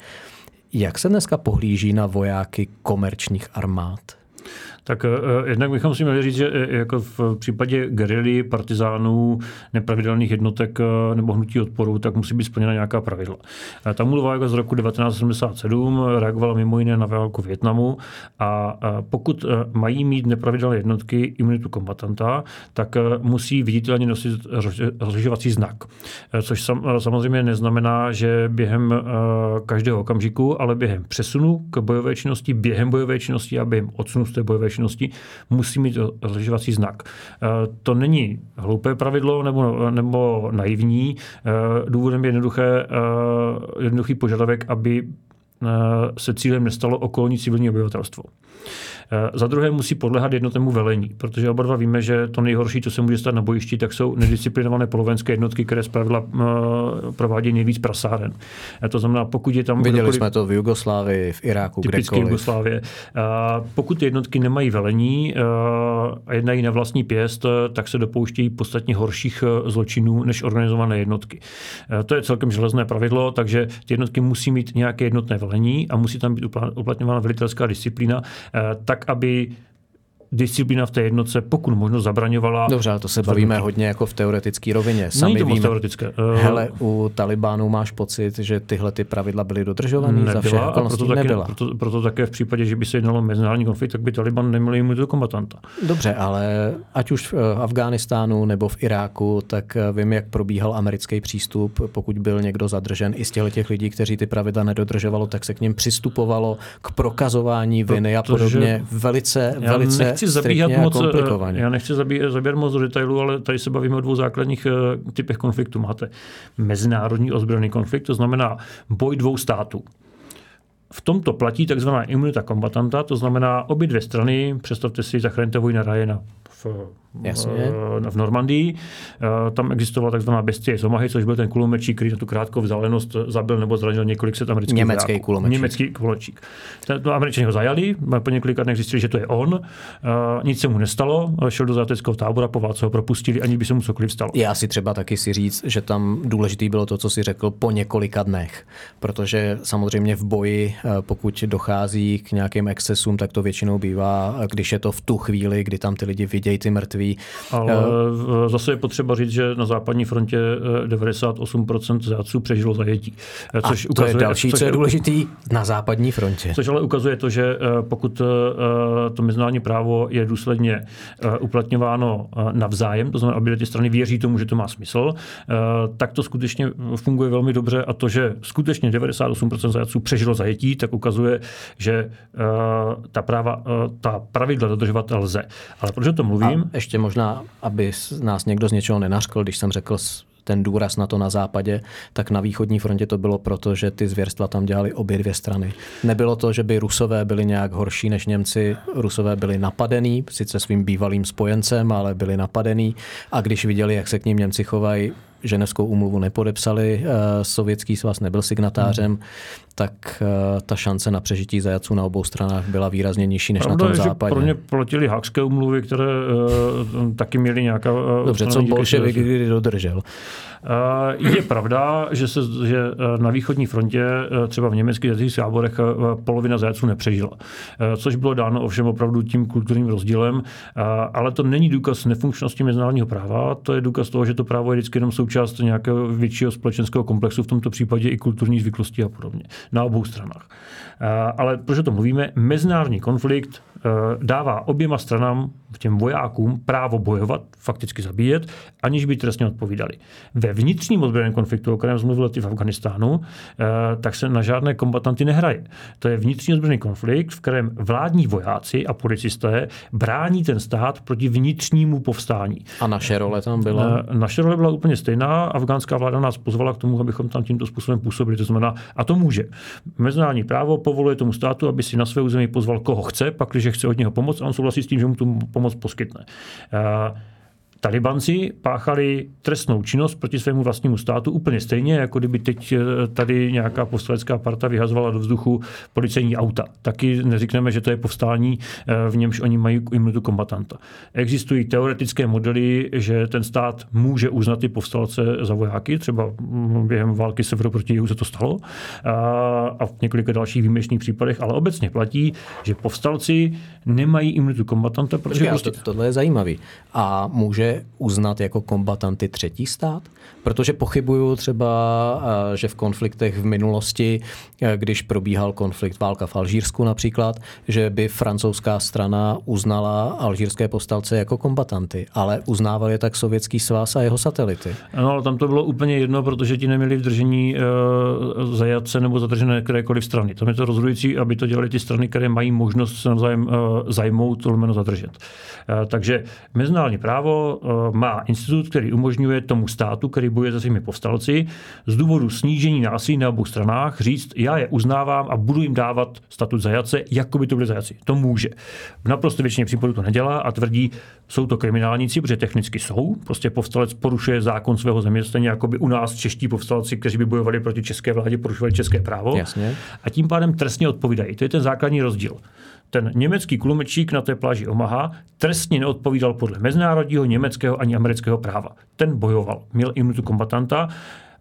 Jak se dneska pohlíží na vojáky komerčních armád? Tak uh, jednak bychom si měli říct, že eh, jako v případě gerily, partizánů, nepravidelných jednotek uh, nebo hnutí odporu, tak musí být splněna nějaká pravidla. Ta mluvá jako z roku 1977 reagovala mimo jiné na válku Větnamu a pokud mají mít nepravidelné jednotky imunitu kombatanta, tak musí viditelně nosit rozlišovací znak. Což sam, samozřejmě neznamená, že během každého okamžiku, ale během přesunu k bojové činnosti, během bojové činnosti a během odsunu z té bojové společnosti musí mít rozlišovací znak. Eh, to není hloupé pravidlo nebo, nebo naivní. Eh, důvodem je jednoduché, eh, jednoduchý požadavek, aby se cílem nestalo okolní civilní obyvatelstvo. Eh, za druhé musí podlehat jednotnému velení, protože oba dva víme, že to nejhorší, co se může stát na bojišti, tak jsou nedisciplinované polovenské jednotky, které zpravidla eh, provádějí nejvíc prasáren. Eh, to znamená, pokud je tam. Viděli kdokoliv, jsme to v Jugoslávii, v Iráku, typicky kdekoliv. Jugoslávie. Pokud ty jednotky nemají velení a jednají na vlastní pěst, tak se dopouštějí podstatně horších zločinů než organizované jednotky. To je celkem železné pravidlo, takže ty jednotky musí mít nějaké jednotné velení a musí tam být uplatňována velitelská disciplína, tak aby disciplína v té jednotce pokud možno zabraňovala. Dobře, ale to se bavíme hodně jako v teoretické rovině. Sami Není to víme, teoretické. Eh, hele, u Talibánů máš pocit, že tyhle ty pravidla byly dodržovány nebyla, za všech a proto, taky, nebyla. Proto, proto, také v případě, že by se jednalo o mezinárodní konflikt, tak by Taliban neměl imunitu kombatanta. Dobře, ale ať už v eh, Afghánistánu nebo v Iráku, tak eh, vím, jak probíhal americký přístup. Pokud byl někdo zadržen i z těch lidí, kteří ty pravidla nedodržovalo, tak se k ním přistupovalo k prokazování viny Protože a podobně. Velice, velice nechci zabíhat moc, eh, já nechci zabíhat moc do detailů, ale tady se bavíme o dvou základních eh, typech konfliktu. Máte mezinárodní ozbrojený konflikt, to znamená boj dvou států. V tomto platí takzvaná imunita kombatanta, to znamená obě dvě strany, představte si, zachraňte vojna Ryana v Jasně. Eh, v Normandii. Eh, tam existovala takzvaná bestie z Omahy, což byl ten kulomečík, který na tu krátkou vzdálenost zabil nebo zranil několik set amerických Německý vojáků. kulomečík. Německý kulomečík. No, Američani ho zajali, po několika dnech zjistili, že to je on. Eh, nic se mu nestalo, šel do záteckého tábora, po válce ho propustili, ani by se mu cokoliv stalo. Já si třeba taky si říct, že tam důležitý bylo to, co si řekl, po několika dnech. Protože samozřejmě v boji, pokud dochází k nějakým excesům, tak to většinou bývá, když je to v tu chvíli, kdy tam ty lidi vidějí ty mrtví, ale uh, zase je potřeba říct, že na západní frontě 98% eh, zajatců přežilo zajetí. Což a to ukazuje, je další, což co je důležitý na západní frontě. Což ale ukazuje to, že pokud to mezinárodní právo je důsledně uplatňováno navzájem, to znamená, obě ty strany věří tomu, že to má smysl, tak to skutečně funguje velmi dobře a to, že skutečně 98% zajatců přežilo zajetí, tak ukazuje, že ta, práva, ta pravidla dodržovat lze. Ale proč o tom mluvím? A ještě možná aby nás někdo z něčeho nenařkl, když jsem řekl ten důraz na to na západě, tak na východní frontě to bylo proto, že ty zvěrstva tam dělali obě dvě strany. Nebylo to, že by Rusové byli nějak horší než Němci. Rusové byli napadení, sice svým bývalým spojencem, ale byli napadení. A když viděli, jak se k ním Němci chovají, ženevskou úmluvu nepodepsali, eh, sovětský svaz nebyl signatářem, hmm. Tak eh, ta šance na přežití zajaců na obou stranách byla výrazně nižší než Pravda na tom je, západě. Pro ně platili hákské úmluvy, které uh, taky měly nějaká... Uh, Dobře, co bolševik kdy dodržel? Je pravda, že, se, že na východní frontě, třeba v německých jazycích táborech, polovina zajaců nepřežila. Což bylo dáno ovšem opravdu tím kulturním rozdílem, ale to není důkaz nefunkčnosti mezinárodního práva, to je důkaz toho, že to právo je vždycky jenom součást nějakého většího společenského komplexu, v tomto případě i kulturní zvyklosti a podobně, na obou stranách. Ale proč to mluvíme? Mezinárodní konflikt dává oběma stranám, těm vojákům, právo bojovat, fakticky zabíjet, aniž by trestně odpovídali. Ve vnitřním ozbrojeném konfliktu, o kterém jsme mluvili v Afganistánu, tak se na žádné kombatanty nehraje. To je vnitřní ozbrojený konflikt, v kterém vládní vojáci a policisté brání ten stát proti vnitřnímu povstání. A naše role tam byla? Naše role byla úplně stejná. Afgánská vláda nás pozvala k tomu, abychom tam tímto způsobem působili. To znamená, a to může. Mezinárodní právo povoluje tomu státu, aby si na své území pozval koho chce, pak když chce od něho pomoct a on souhlasí s tím, že mu tu pomoc poskytne. Talibanci páchali trestnou činnost proti svému vlastnímu státu úplně stejně, jako kdyby teď eh, tady nějaká povstalecká parta vyhazovala do vzduchu policejní auta. Taky neříkneme, že to je povstání, eh, v němž oni mají imunitu kombatanta. Existují teoretické modely, že ten stát může uznat ty povstalce za vojáky, třeba během války severu proti jihu se to stalo a v několika dalších výjimečných případech, ale obecně platí, že povstalci nemají imunitu kombatanta, protože Počkej, prostě... to, tohle je zajímavý. A může uznat jako kombatanty třetí stát? Protože pochybuju třeba, eh, že v konfliktech v minulosti, eh, když probíhal konflikt válka v Alžírsku například, že by francouzská strana uznala alžírské povstalce jako kombatanty, ale uznával je tak sovětský svaz a jeho satelity. Ano, ale tam to bylo úplně jedno, protože ti neměli v držení uh, zajatce nebo zadržené kterékoliv strany. Tam je to rozhodující, aby to dělali ty strany, které mají možnost se navzájem uh, zajmout, lomeno zadržet. Uh, takže mezinárodní právo má institut, který umožňuje tomu státu, který bojuje se svými povstalci, z důvodu snížení násilí na obou stranách říct, já je uznávám a budu jim dávat statut zajace, jako by to byly zajaci. To může. V naprosto většině případů to nedělá a tvrdí, jsou to kriminálníci, protože technicky jsou. Prostě povstalec porušuje zákon svého země, stejně jako by u nás čeští povstalci, kteří by bojovali proti české vládě, porušovali české právo. Jasně. A tím pádem trestně odpovídají. To je ten základní rozdíl ten německý kulomečík na té pláži Omaha trestně neodpovídal podle mezinárodního, německého ani amerického práva. Ten bojoval, měl imunitu kombatanta,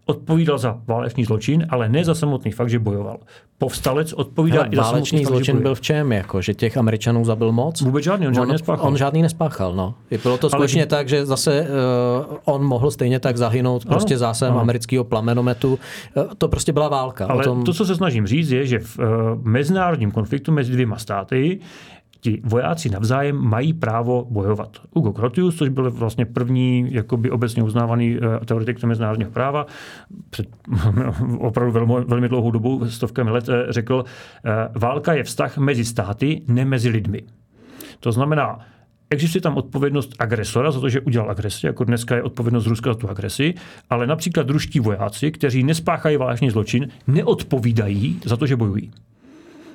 odpovídal za válečný zločin, ale ne za samotný fakt, že bojoval. Povstalec odpovídá Hele, i za válečný zločin fakt, byl v čem? Jako, že těch Američanů zabil moc? Vůbec žádný, on žádný on, nespáchal. On žádný nespáchal, no. Bylo to skutečně ale... tak, že zase uh, on mohl stejně tak zahynout ano, prostě zásem amerického plamenometu. Uh, to prostě byla válka. Ale tom... to, co se snažím říct, je, že v uh, mezinárodním konfliktu mezi dvěma státy ti vojáci navzájem mají právo bojovat. Hugo Grotius, což byl vlastně první jakoby obecně uznávaný eh, teoretik mezinárodního práva, před [laughs] opravdu velmi, velmi dlouhou dobu, stovkami let, eh, řekl, eh, válka je vztah mezi státy, ne mezi lidmi. To znamená, Existuje tam odpovědnost agresora za to, že udělal agresi, jako dneska je odpovědnost Ruska za tu agresi, ale například ruští vojáci, kteří nespáchají válečný zločin, neodpovídají za to, že bojují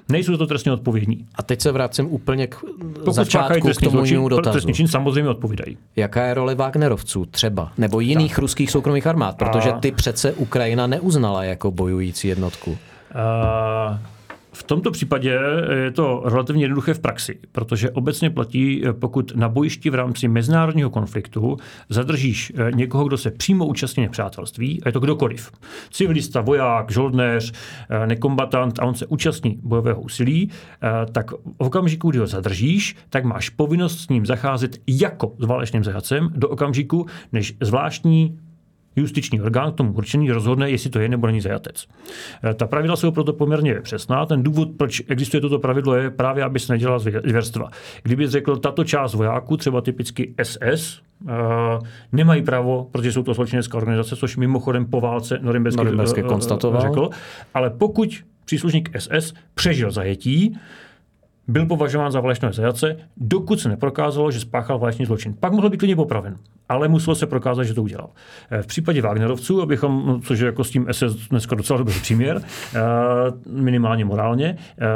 nejsou za to trestně odpovědní. A teď se vracím úplně k Pokud začátku k tomu zločin, dotazu. Trestný čin samozřejmě odpovídají. Jaká je role Wagnerovců třeba? Nebo jiných tak. ruských soukromých armád? Protože ty přece Ukrajina neuznala jako bojující jednotku. Uh, v tomto případě je to relativně jednoduché v praxi, protože obecně platí, pokud na bojišti v rámci mezinárodního konfliktu zadržíš eh, někoho, kdo se přímo účastní nepřátelství, a je to kdokoliv, civilista, voják, žoldnéř, eh, nekombatant a on se účastní bojového úsilí, eh, tak v okamžiku, kdy ho zadržíš, tak máš povinnost s ním zacházet jako s válečným zajacem do okamžiku, než zvláštní justiční orgán k tomu určený rozhodne, jestli to je nebo není zajatec. Eh, ta pravidla jsou proto poměrně přesná. Ten důvod, proč existuje toto pravidlo, je právě, aby se nedělala zvěrstva. Kdyby řekl, tato část vojáků, třeba typicky SS, Uh, eh, nemají právo, protože jsou to zločinecká organizace, což mimochodem po válce Norimberské uh, konstatoval. řekl. Ale pokud příslušník SS přežil zajetí, byl považován za válečného zajace, dokud se neprokázalo, že spáchal válečný zločin. Pak mohl být klidně popraven, ale muselo se prokázat, že to udělal. Eh, v případě Wagnerovců, abychom, no, což je jako s tím SS dneska docela dobrý příměr, eh, minimálně morálně, eh,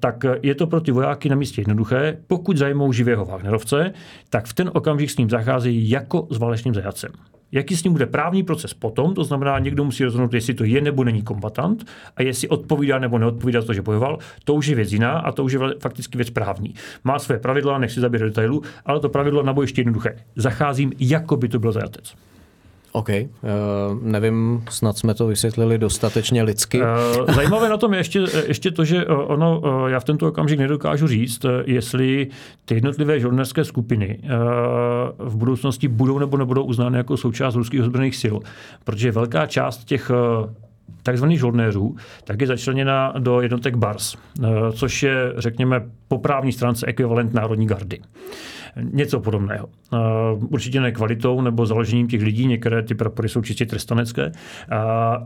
tak je to pro ty vojáky na místě jednoduché. Pokud zajmou živého Wagnerovce, tak v ten okamžik s ním zacházejí jako s válečným zajacem. Jaký s ním bude právní proces potom, to znamená, někdo musí rozhodnout, jestli to je nebo není kombatant a jestli odpovídá nebo neodpovídá za to, že bojoval, to už je věc jiná a to už je fakticky věc právní. Má své pravidla, nechci zabít do detailu, ale to pravidlo na bojišti jednoduché. Zacházím, jako by to byl zajatec. OK, uh, nevím, snad jsme to vysvětlili dostatečně lidsky. Uh, zajímavé na tom je ještě, ještě to, že ono, uh, já v tento okamžik nedokážu říct, jestli ty jednotlivé žoldnerské skupiny uh, v budoucnosti budou nebo nebudou uznány jako součást ruských ozbrojených sil, protože velká část těch uh, takzvaných žoldnéřů, tak je začleněna do jednotek BARS, eh, což je, řekněme, po právní stránce ekvivalent Národní gardy. Něco podobného. Eh, určitě ne kvalitou nebo založením těch lidí, některé ty prapory jsou čistě trestanecké,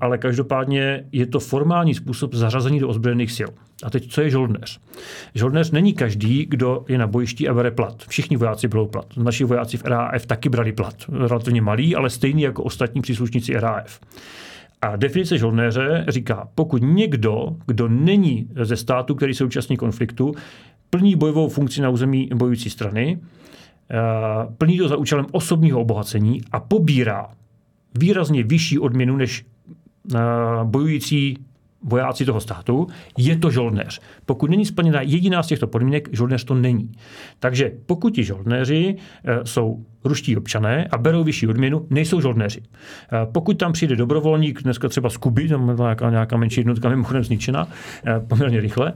ale každopádně je to formální způsob zařazení do ozbrojených sil. A teď, co je žoldnéř? Žoldnéř není každý, kdo je na bojišti a bere plat. Všichni vojáci berou plat. Naši vojáci v RAF taky brali plat. Relativně malý, ale stejný jako ostatní příslušníci RAF. A definice žoldnéře říká, pokud někdo, kdo není ze státu, který se účastní konfliktu, plní bojovou funkci na území bojující strany, eh, plní to za účelem osobního obohacení a pobírá výrazně vyšší odměnu než eh, bojující vojáci toho státu, je to žoldnéř. Pokud není splněna jediná z těchto podmínek, žoldnéř to není. Takže pokud ti žoldnéři eh, jsou ruští občané a berou vyšší odměnu, nejsou žoldnéři. Eh, pokud tam přijde dobrovolník, dneska třeba z Kuby, tam je nějaká, nějaká menší jednotka mimochodem zničena, eh, poměrně rychle,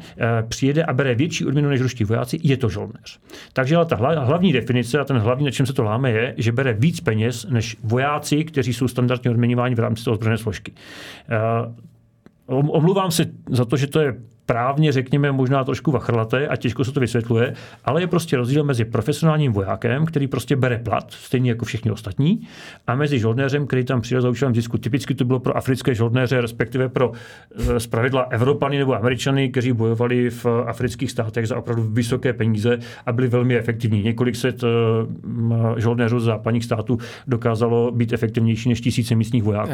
přijede a bere větší odměnu než ruští vojáci, je to žoldnéř. Takže ale ta hlavní definice a ten hlavní, na čem se to láme, je, že bere víc peněz než vojáci, kteří jsou standardně odměňováni v rámci toho ozbrojené složky. Omluvám se za to, že to je právně, řekněme, možná trošku vachrlaté a těžko se to vysvětluje, ale je prostě rozdíl mezi profesionálním vojákem, který prostě bere plat, stejně jako všichni ostatní, a mezi žoldnéřem, který tam přijel za účelem zisku. Typicky to bylo pro africké žoldnéře, respektive pro eh, zpravidla Evropany nebo Američany, kteří bojovali v afrických státech za opravdu vysoké peníze a byli velmi efektivní. Několik set eh, žoldnéřů z západních států dokázalo být efektivnější než tisíce místních vojáků.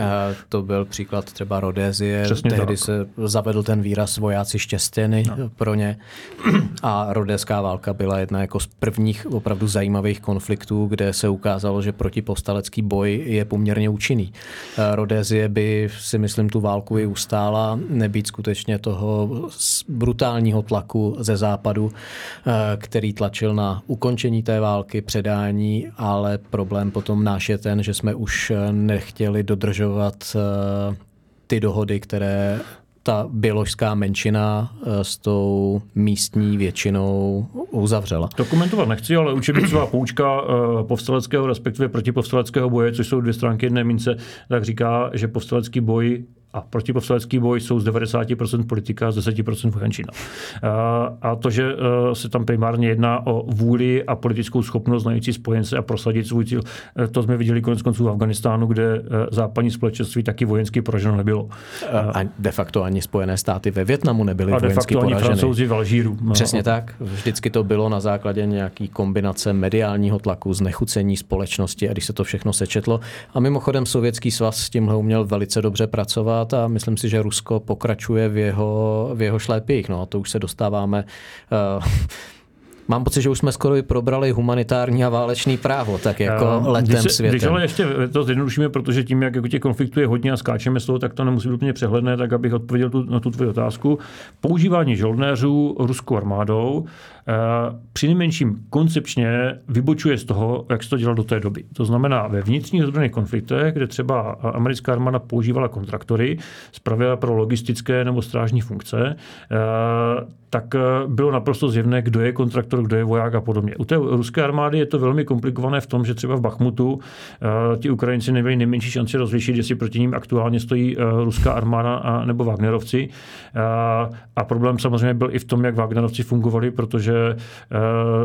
To byl příklad třeba Rodézie. Přesně Tehdy tak. se zavedl ten výraz vojáci štěstěny no. pro ně. A rodéská válka byla jedna jako z prvních opravdu zajímavých konfliktů, kde se ukázalo, že protipovstalecký boj je poměrně účinný. Eh, Rodézie by si myslím tu válku i ustála, nebýt skutečně toho brutálního tlaku ze západu, eh, který tlačil na ukončení té války, předání, ale problém potom náš je ten, že jsme už nechtěli dodržovat eh, ty dohody, které ta běložská menšina eh, s tou místní většinou uzavřela. Dokumentovat nechci, ale učebnicová poučka eh, povstaleckého, respektive protipovstaleckého boje, což jsou dvě stránky jedné mince, tak říká, že povstalecký boj a protipovstalecký boj jsou z 90% politika, z 10% vojenčina. A to, že e, se tam primárně jedná o vůli a politickou schopnost najít si spojence a prosadit svůj cíl, e, to jsme viděli konec konců v Afganistánu, kde e, západní společenství taky vojensky poraženo nebylo. A de facto ani Spojené státy ve Větnamu nebyly a vojensky poraženy. De facto ani francouzi v Alžíru. Přesně tak. Vždycky to bylo na základě nějaký kombinace mediálního tlaku, znechucení společnosti a když se to všechno sečetlo. A mimochodem Sovětský svaz s tímhle uměl velice dobře pracovat dělat a myslím si, že Rusko pokračuje v jeho, v jeho šlépích. No a to už se dostáváme uh, [laughs] Mám pocit, že už jsme skoro i probrali humanitární a válečný právo, tak jako uh, letem když se, světem. Když ale ještě to zjednodušíme, protože tím, jak jako těch konfliktů je hodně a skáčeme z toho, tak to nemusí být úplně přehledné, tak abych odpověděl tu, na tu tvoji otázku. Používání žoldnéřů ruskou armádou Eh, přinejmenším koncepčně vybočuje z toho, jak se to dělalo do té doby. To znamená, ve vnitřních ozbrojených konfliktech, kde třeba americká armáda používala kontraktory, zpravidla pro logistické nebo strážní funkce, eh, tak eh, bylo naprosto zjevné, kdo je kontraktor, kdo je voják a podobně. U té ruské armády je to velmi komplikované v tom, že třeba v Bachmutu ti Ukrajinci neměli nejmenší šanci rozlišit, jestli proti ním aktuálně stojí ruská armáda nebo Wagnerovci. A problém samozřejmě byl i v tom, jak Wagnerovci fungovali, protože že eh,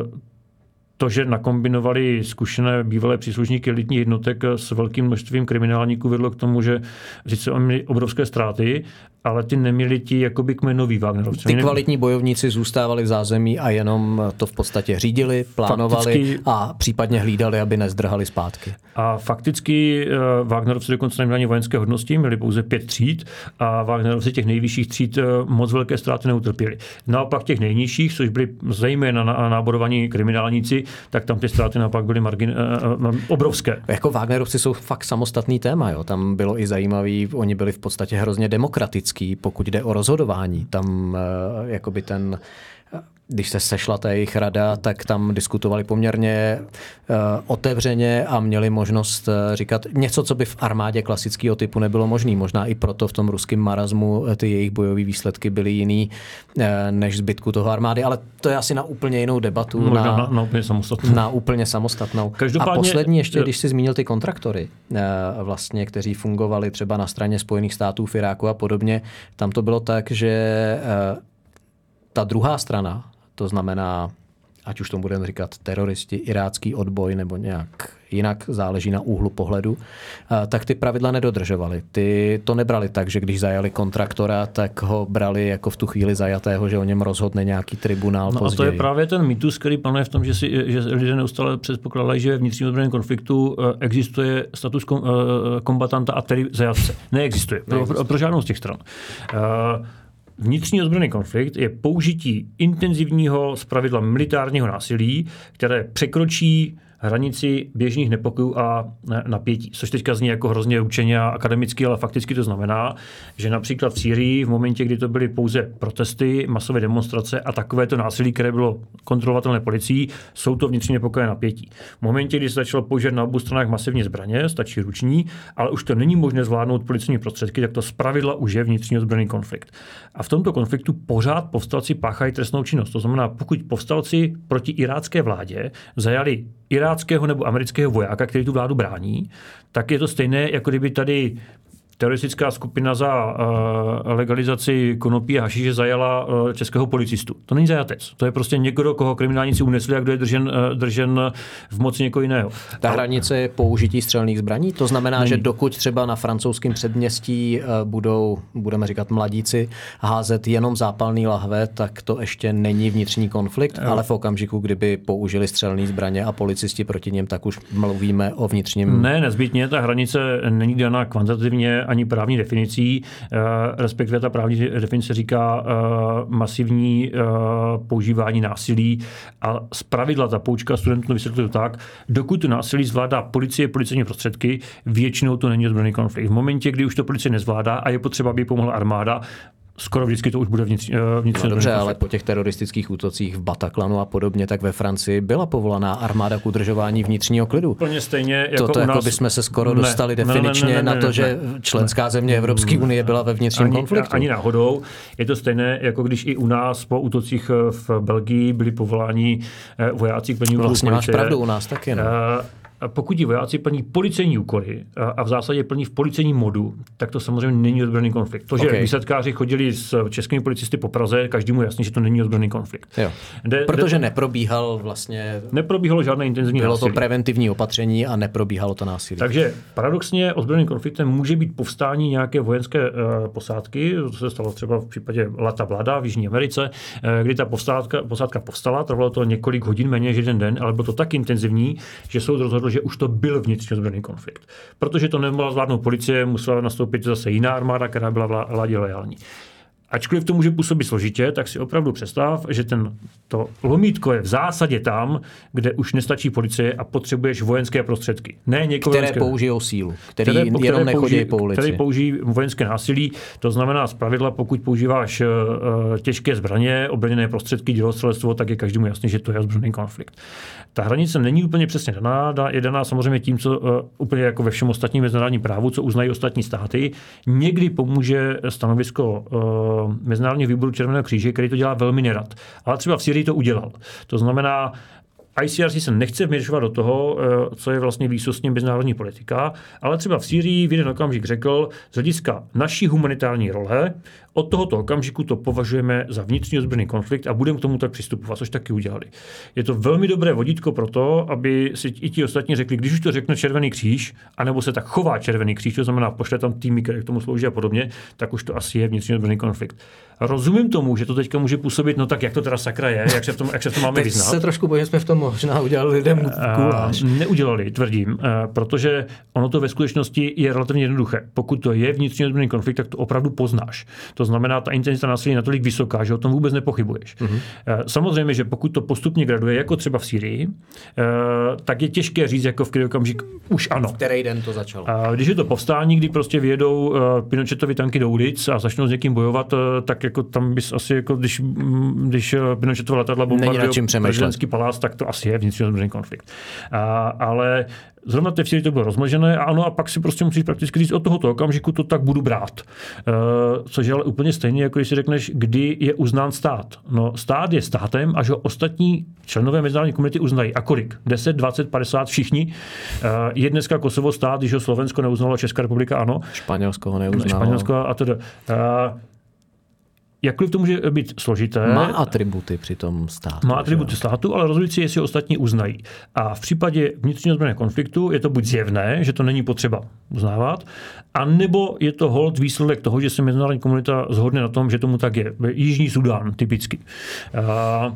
to, že nakombinovali zkušené bývalé příslušníky elitních jednotek s velkým množstvím kriminálníků, vedlo k tomu, že sice oni měli obrovské ztráty, ale ty neměli ti jakoby kmenoví Wagnerovci. Ty kvalitní bojovníci zůstávali v zázemí a jenom to v podstatě řídili, plánovali fakticky, a případně hlídali, aby nezdrhali zpátky. A fakticky uh, Wagnerovci dokonce neměli ani vojenské hodnosti, měli pouze pět tříd a Wagnerovci těch nejvyšších tříd uh, moc velké ztráty neutrpěli. Naopak těch nejnižších, což byli zejména na náborovaní kriminálníci, tak tam ty ztráty naopak byly margin, uh, obrovské. Jako Wagnerovci jsou fakt samostatný téma. Jo? Tam bylo i zajímavý, oni byli v podstatě hrozně demokratický, pokud jde o rozhodování. Tam jakoby ten když se sešla ta jejich rada, tak tam diskutovali poměrně uh, otevřeně a měli možnost uh, říkat něco, co by v armádě klasického typu nebylo možné. Možná i proto v tom ruském marazmu ty jejich bojové výsledky byly jiný uh, než zbytku toho armády, ale to je asi na úplně jinou debatu. Možná na, na, na úplně samostatnou. Na úplně samostatnou. Každopádně, a poslední ještě, když si zmínil ty kontraktory, vlastně, kteří fungovali třeba na straně Spojených států v Iráku a podobně, tam to bylo tak, že ta druhá strana, to znamená, ať už tomu budeme říkat teroristi, irácký odboj nebo nějak jinak, záleží na úhlu pohledu, tak ty pravidla nedodržovali. Ty to nebrali tak, že když zajali kontraktora, tak ho brali jako v tu chvíli zajatého, že o něm rozhodne nějaký tribunál no později. a to je právě ten mýtus, který panuje v tom, že, si, že lidé neustále předpokládají, že v vnitřním ozbrojeném konfliktu eh, existuje status kom, eh, kombatanta a tedy zajatce. Neexistuje. Pro, pro, pro žádnou z těch stran. Uh, Vnitřní ozbrojený konflikt je použití intenzivního zpravidla militárního násilí, které překročí hranici běžných nepokojů a napětí. Což teďka zní jako hrozně učeně a akademicky, ale fakticky to znamená, že například v Sýrii v momentě, kdy to byly pouze protesty, masové demonstrace a takovéto násilí, které bylo kontrolovatelné policií, jsou to vnitřní nepokoje napětí. V momentě, kdy se začalo používat na obou stranách masivně zbraně, stačí ruční, ale už to není možné zvládnout policejní prostředky, tak to zpravidla už je vnitřní ozbrojený konflikt. A v tomto konfliktu pořád povstalci páchají trestnou činnost. To znamená, pokud povstalci proti irácké vládě zajali iráckého nebo amerického vojáka, který tu vládu brání, tak je to stejné, jako kdyby tady teroristická skupina za uh, legalizaci konopí a hašiše zajala uh, českého policistu. To není zajatec. To je prostě někdo, koho kriminálníci unesli a kdo je držen, uh, držen v moci někoho jiného. Ta hranice je použití střelných zbraní? To znamená, není. že dokud třeba na francouzském předměstí uh, budou, budeme říkat mladíci, házet jenom zápalný lahve, tak to ještě není vnitřní konflikt, jo. ale v okamžiku, kdyby použili střelné zbraně a policisti proti něm, tak už mluvíme o vnitřním. Ne, nezbytně. Ta hranice není daná kvantitativně ani právní definicí, eh, respektive ta právní definice říká eh, masivní eh, používání násilí a z pravidla ta poučka studentů vysvětluje tak, dokud to násilí zvládá policie, policejní prostředky, většinou to není ozbrojený konflikt. V momentě, kdy už to policie nezvládá a je potřeba, aby pomohla armáda, skoro vždycky to už bude vnitř, eh, vnitř no, Dobře, ale po těch teroristických útocích v Bataklanu a podobně, tak ve Francii byla povolaná armáda k udržování vnitřního klidu. Úplně stejně jako Toto u jako nás... bychom se skoro ne, dostali definičně ne, ne, ne, ne, na to, že členská země Evropské unie byla ve vnitřním ani, konfliktu. Ani náhodou. Je to stejné, jako když i u nás po útocích eh, v Belgii byli povoláni eh, vojáci k Vlastně máš pravdu, u nás taky. No pokud ti vojáci plní policejní úkoly a v zásadě plní v policejním modu, tak to samozřejmě není ozbrojený konflikt. To, že okay. výsledkáři chodili s českými policisty po Praze, každému jasný, že to není ozbrojený konflikt. Jo. De, Protože de, neprobíhal vlastně... Neprobíhalo žádné intenzivní Bylo násilí. to preventivní opatření a neprobíhalo to násilí. Takže paradoxně ozbrojeným konfliktem může být povstání nějaké vojenské uh, posádky. To se stalo třeba v případě Lata Vláda v Jižní Americe, uh, kdy ta posádka, posádka povstala, trvalo to několik hodin, méně než jeden den, ale bylo to tak intenzivní, že soud rozhodl, že už to byl vnitřně ozbrojený konflikt. Protože to nemohla zvládnout policie, musela nastoupit zase jiná armáda, která byla vládě lojální. Ačkoliv to může působit složitě, tak si opravdu představ, že ten, to lomítko je v zásadě tam, kde už nestačí policie a potřebuješ vojenské prostředky. Ne někoho které vojenské, použijou sílu, který které, jenom které použijí, po ulici. Které použijí vojenské násilí, to znamená z pravidla, pokud používáš uh, těžké zbraně, obrněné prostředky, dělostřelectvo, tak je každému jasný, že to je ozbrojený konflikt. Ta hranice není úplně přesně daná, je daná samozřejmě tím, co uh, úplně jako ve všem ostatním mezinárodním právu, co uznají ostatní státy. Někdy pomůže stanovisko uh, Mezinárodního výboru Červeného kříže, který to dělá velmi nerad. Ale třeba v Syrii to udělal. To znamená, ICRC se nechce vměšovat do toho, eh, co je vlastně výsostně mezinárodní politika, ale třeba v Sýrii v jeden okamžik řekl, z hlediska naší humanitární role, od tohoto okamžiku to považujeme za vnitřní ozbrojený konflikt a budeme k tomu tak přistupovat, což taky udělali. Je to velmi dobré vodítko pro to, aby si i ti ostatní řekli, když už to řekne Červený kříž, anebo se tak chová Červený kříž, to znamená pošle tam týmy, které k tomu slouží a podobně, tak už to asi je vnitřní ozbrojený konflikt. Rozumím tomu, že to teďka může působit, no tak jak to teda sakra je, jak se v tom, jak se v tom máme vyznat. se trošku bojím, jsme v tom možná udělali lidem guláš. Neudělali, tvrdím, protože ono to ve skutečnosti je relativně jednoduché. Pokud to je vnitřní ozbrojený konflikt, tak to opravdu poznáš. To znamená, ta intenzita násilí je natolik vysoká, že o tom vůbec nepochybuješ. Mm-hmm. Samozřejmě, že pokud to postupně graduje, jako třeba v Syrii, tak je těžké říct, jako v který okamžik už ano. V který den to začalo? Když je to povstání, kdy prostě vyjedou Pinochetovi tanky do ulic a začnou s někým bojovat, tak jako tam bys asi, jako když, když Pinochetovo letadla bombardují prezidentský palác, tak to asi je vnitřní konflikt. A, ale Zrovna v Syrii to bylo rozmlžené a ano, a pak si prostě musíš prakticky říct od tohoto okamžiku to tak budu brát. E, což je ale úplně stejné, jako když si řekneš, kdy je uznán stát. No, stát je státem, až ho ostatní členové mezinárodní komunity uznají. A kolik? 10, 20, 50, všichni. E, je dneska Kosovo stát, když ho Slovensko neuznalo, Česká republika ano. Španělsko ho neuznalo. Španělsko a to. E, Jakkoliv to může být složité. Má atributy při tom státu. Má atributy že? státu, ale rozhoduje si, jestli ostatní uznají. A v případě vnitřního zbrojného konfliktu je to buď zjevné, že to není potřeba uznávat, anebo je to hold výsledek toho, že se mezinárodní komunita zhodne na tom, že tomu tak je. Jižní Sudán typicky. Uh,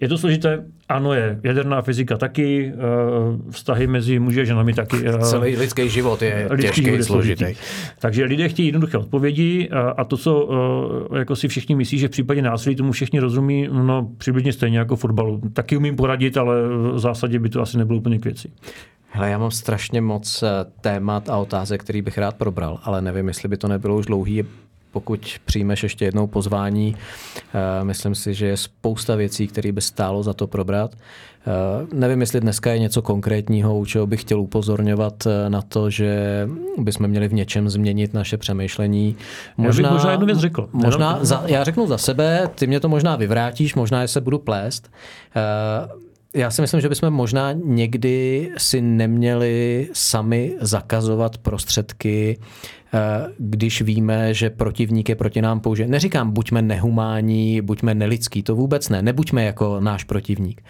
je to složité? Ano, je. Jaderná fyzika taky, eh, vztahy mezi muži a ženami taky. Eh, Celý lidský život je lidský těžký, složitý. složitý. Takže lidé chtějí jednoduché odpovědi a to, co eh, jako si všichni myslí, že v případě násilí tomu všichni rozumí, no přibližně stejně jako fotbalu. Taky umím poradit, ale v zásadě by to asi nebylo úplně k věci. Hele, já mám strašně moc témat a otázek, který bych rád probral, ale nevím, jestli by to nebylo už dlouhý pokud přijmeš ještě jednou pozvání, eh, myslím si, že je spousta věcí, které by stálo za to probrat. Eh, nevím, jestli dneska je něco konkrétního, u čeho bych chtěl upozorňovat eh, na to, že bychom měli v něčem změnit naše přemýšlení. Možná, já bych možná jednu věc řekl. Možná za, já řeknu za sebe, ty mě to možná vyvrátíš, možná se budu plést. Já si myslím, že bychom možná někdy si neměli sami zakazovat prostředky, Eh, když víme, že protivník je proti nám použije. Neříkám, buďme nehumání, buďme nelidský, to vůbec ne, nebuďme jako náš protivník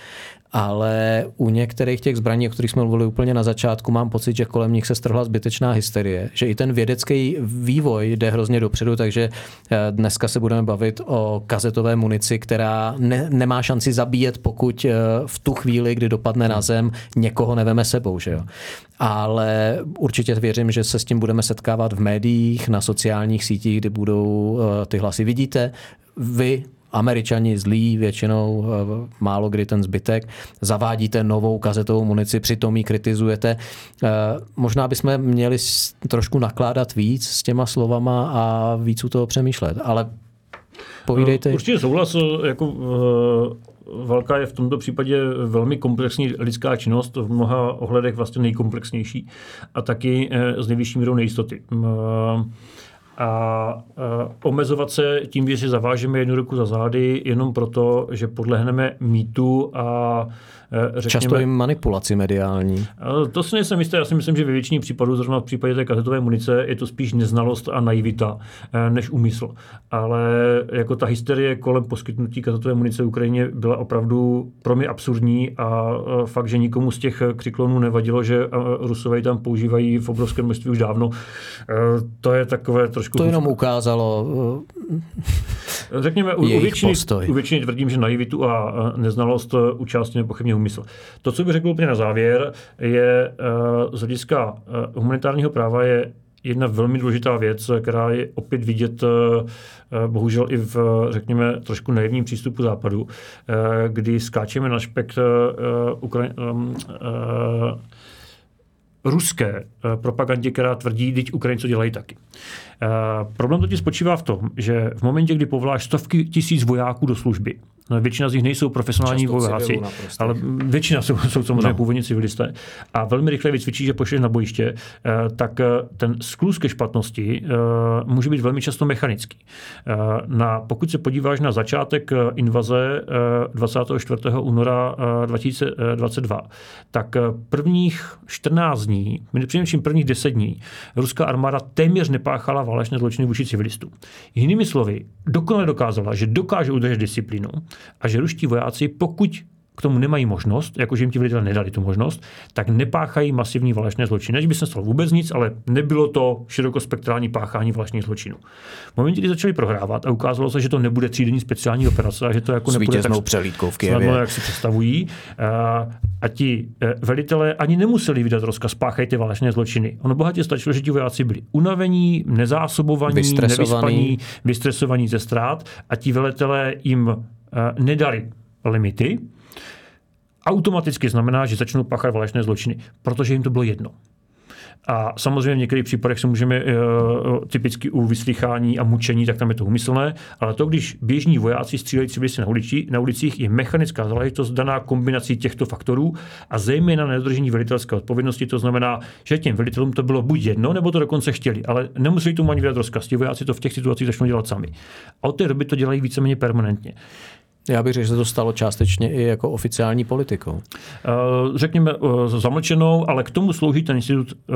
ale u některých těch zbraní, o kterých jsme mluvili úplně na začátku, mám pocit, že kolem nich se strhla zbytečná hysterie, že i ten vědecký vývoj jde hrozně dopředu, takže eh, dneska se budeme bavit o kazetové munici, která ne, nemá šanci zabíjet, pokud eh, v tu chvíli, kdy dopadne na zem, někoho neveme sebou. Že jo? Ale určitě věřím, že se s tím budeme setkávat v médiích, na sociálních sítích, kdy budou eh, ty hlasy. Vidíte, vy Američani zlí většinou, eh, málo kdy ten zbytek, zavádíte novou kazetovou munici, přitom ji kritizujete. Eh, možná bychom měli trošku nakládat víc s těma slovama a víc u toho přemýšlet, ale povídejte. Eh, určitě souhlas, jako Velká je v tomto případě velmi komplexní lidská činnost, v mnoha ohledech vlastně nejkomplexnější a taky s nejvyšší mírou nejistoty a omezovat se tím, že si zavážeme jednu ruku za zády, jenom proto, že podlehneme mýtu a Eh, řekněme, Často i manipulaci mediální. Eh, to si nejsem jistý, já si myslím, že ve většině případů, zrovna v případě té kazetové munice, je to spíš neznalost a naivita eh, než úmysl. Ale jako ta hysterie kolem poskytnutí kazetové munice Ukrajině byla opravdu pro mě absurdní a fakt, že nikomu z těch křiklonů nevadilo, že Rusové tam používají v obrovském množství už dávno, to je takové trošku... To jenom ukázalo Řekněme, u, u, většiny, u většiny tvrdím, že naivitu a neznalost u části nepochybně úmysl. To, co bych řekl úplně na závěr, je eh, z hlediska eh, humanitárního práva je jedna velmi důležitá věc, která je opět vidět eh, bohužel i v, řekněme, trošku naivním přístupu západu, kdy skáčeme na špekt Ukra- ruské propagandě, která tvrdí, že Ukrajinci dělají taky. Problém totiž spočívá v tom, že v momentě, kdy povoláš stovky tisíc vojáků do služby, No, většina z nich nejsou profesionální vojáci, ale většina jsou, jsou samozřejmě no. původně civilisté. A velmi rychle vycvičí, že pošleš na bojiště, eh, tak eh, ten skluz ke špatnosti eh, může být velmi často mechanický. Na, pokud se podíváš na začátek invaze 24. února 2022, tak prvních 14 dní, především prvních 10 dní, ruská armáda téměř nepáchala válečné zločiny vůči civilistům. Jinými slovy, dokonale dokázala, že dokáže udržet disciplínu, a že ruští vojáci, pokud k tomu nemají možnost, jakože jim ti velitelé nedali tu možnost, tak nepáchají masivní válečné zločiny. Než by se stalo vůbec nic, ale nebylo to širokospektrální páchání válečných zločinů. V momentě, kdy začali prohrávat a ukázalo se, že to nebude třídenní speciální operace a že to jako nebude tak přelídkou v snadno, jak si představují. A ti e, velitelé ani nemuseli vydat rozkaz páchejte válečné zločiny. Ono bohatě stačilo, že ti vojáci byli unavení, nezásobovaní, Vystresovaný. nevyspaní, vystresovaní ze ztrát a ti velitelé jim e, nedali limity, automaticky znamená, že začnou páchat válečné zločiny, protože jim to bylo jedno. A samozřejmě v některých případech se můžeme e, typicky u vyslychání a mučení, tak tam je to umyslné, ale to, když běžní vojáci střílejí civilisty na, ulici, na ulicích, je mechanická záležitost daná kombinací těchto faktorů a zejména nedodržení velitelské odpovědnosti. To znamená, že těm velitelům to bylo buď jedno, nebo to dokonce chtěli, ale nemuseli tomu ani vydat rozkaz. Ti vojáci to v těch situacích začnou dělat sami. A od té doby to dělají víceméně permanentně. Já bych řekl, že se to stalo částečně i jako oficiální politikou. Eh, řekněme eh, zamlčenou, ale k tomu slouží ten institut eh,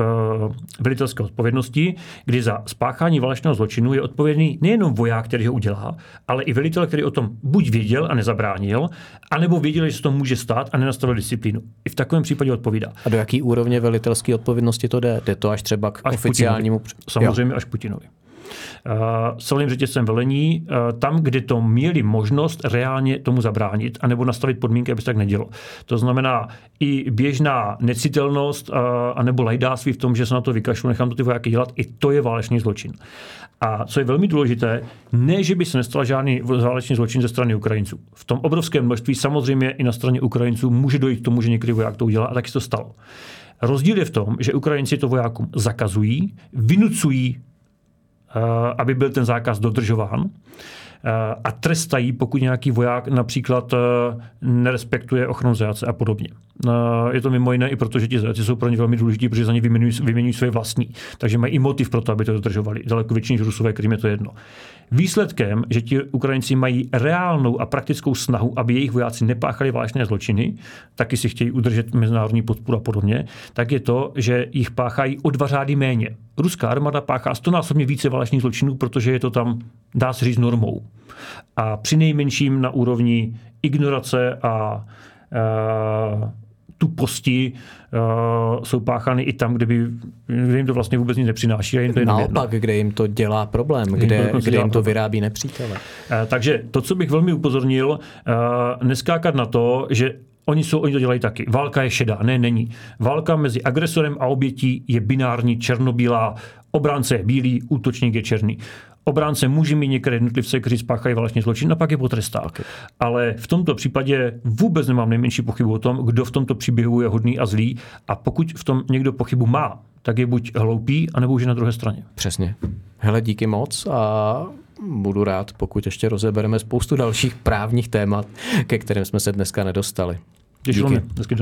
velitelské odpovědnosti, kdy za spáchání válečného zločinu je odpovědný nejenom voják, který ho udělá, ale i velitel, který o tom buď věděl a nezabránil, anebo věděl, že se to může stát a nenastavil disciplínu. I v takovém případě odpovídá. A do jaký úrovně velitelské odpovědnosti to jde? Jde to až třeba k Až oficiálnímu... Putinovi. Samozřejmě jo. až Putinovi. Celým řetězcem velení, uh, tam, kde to měli možnost reálně tomu zabránit, anebo nastavit podmínky, aby se tak nedělo. To znamená i běžná necitelnost, uh, anebo lajdáctví v tom, že se na to vykašlu, nechám to ty vojáky dělat, i to je válečný zločin. A co je velmi důležité, ne, že by se nestal žádný válečný zločin ze strany Ukrajinců. V tom obrovském množství samozřejmě i na straně Ukrajinců může dojít k tomu, že některý voják to udělá a taky se to stalo. Rozdíl je v tom, že Ukrajinci to vojákům zakazují, vynucují Eh, aby byl ten zákaz dodržován eh, a trestají, pokud nějaký voják například eh, nerespektuje ochranu zajace a podobně. Je to mimo jiné i proto, že ti zajaci jsou pro ně velmi důležití, protože za ně vyměňují, vyměňují své vlastní. Takže mají i motiv pro to, aby to dodržovali. Daleko většině Rusové, kterým je to jedno. Výsledkem, že ti Ukrajinci mají reálnou a praktickou snahu, aby jejich vojáci nepáchali válečné zločiny, taky si chtějí udržet mezinárodní podporu a podobně, tak je to, že jich páchají o dva řády méně. Ruská armáda páchá stonásobně více válečných zločinů, protože je to tam, dá se říct, normou. A při nejmenším na úrovni ignorace a, a tuposti uh, jsou páchány i tam, kde, by, kde jim to vlastně vůbec nic nepřináší. A jim to Naopak, jedno. kde jim to dělá problém, kde, to kde jim to vyrábí nepřítele. Uh, takže to, co bych velmi upozornil, uh, neskákat na to, že Oni, jsou, oni to dělají taky. Válka je šedá. Ne, není. Válka mezi agresorem a obětí je binární, černobílá. Obránce je bílý, útočník je černý. Obránce může mít některé jednotlivce, kteří spáchají válečný zločin a pak je potrestá. Okay. Ale v tomto případě vůbec nemám nejmenší pochybu o tom, kdo v tomto příběhu je hodný a zlý. A pokud v tom někdo pochybu má, tak je buď hloupý, anebo už je na druhé straně. Přesně. Hele, díky moc a budu rád, pokud ještě rozebereme spoustu dalších právních témat, ke kterým jsme se dneska nedostali. Díky. Díky.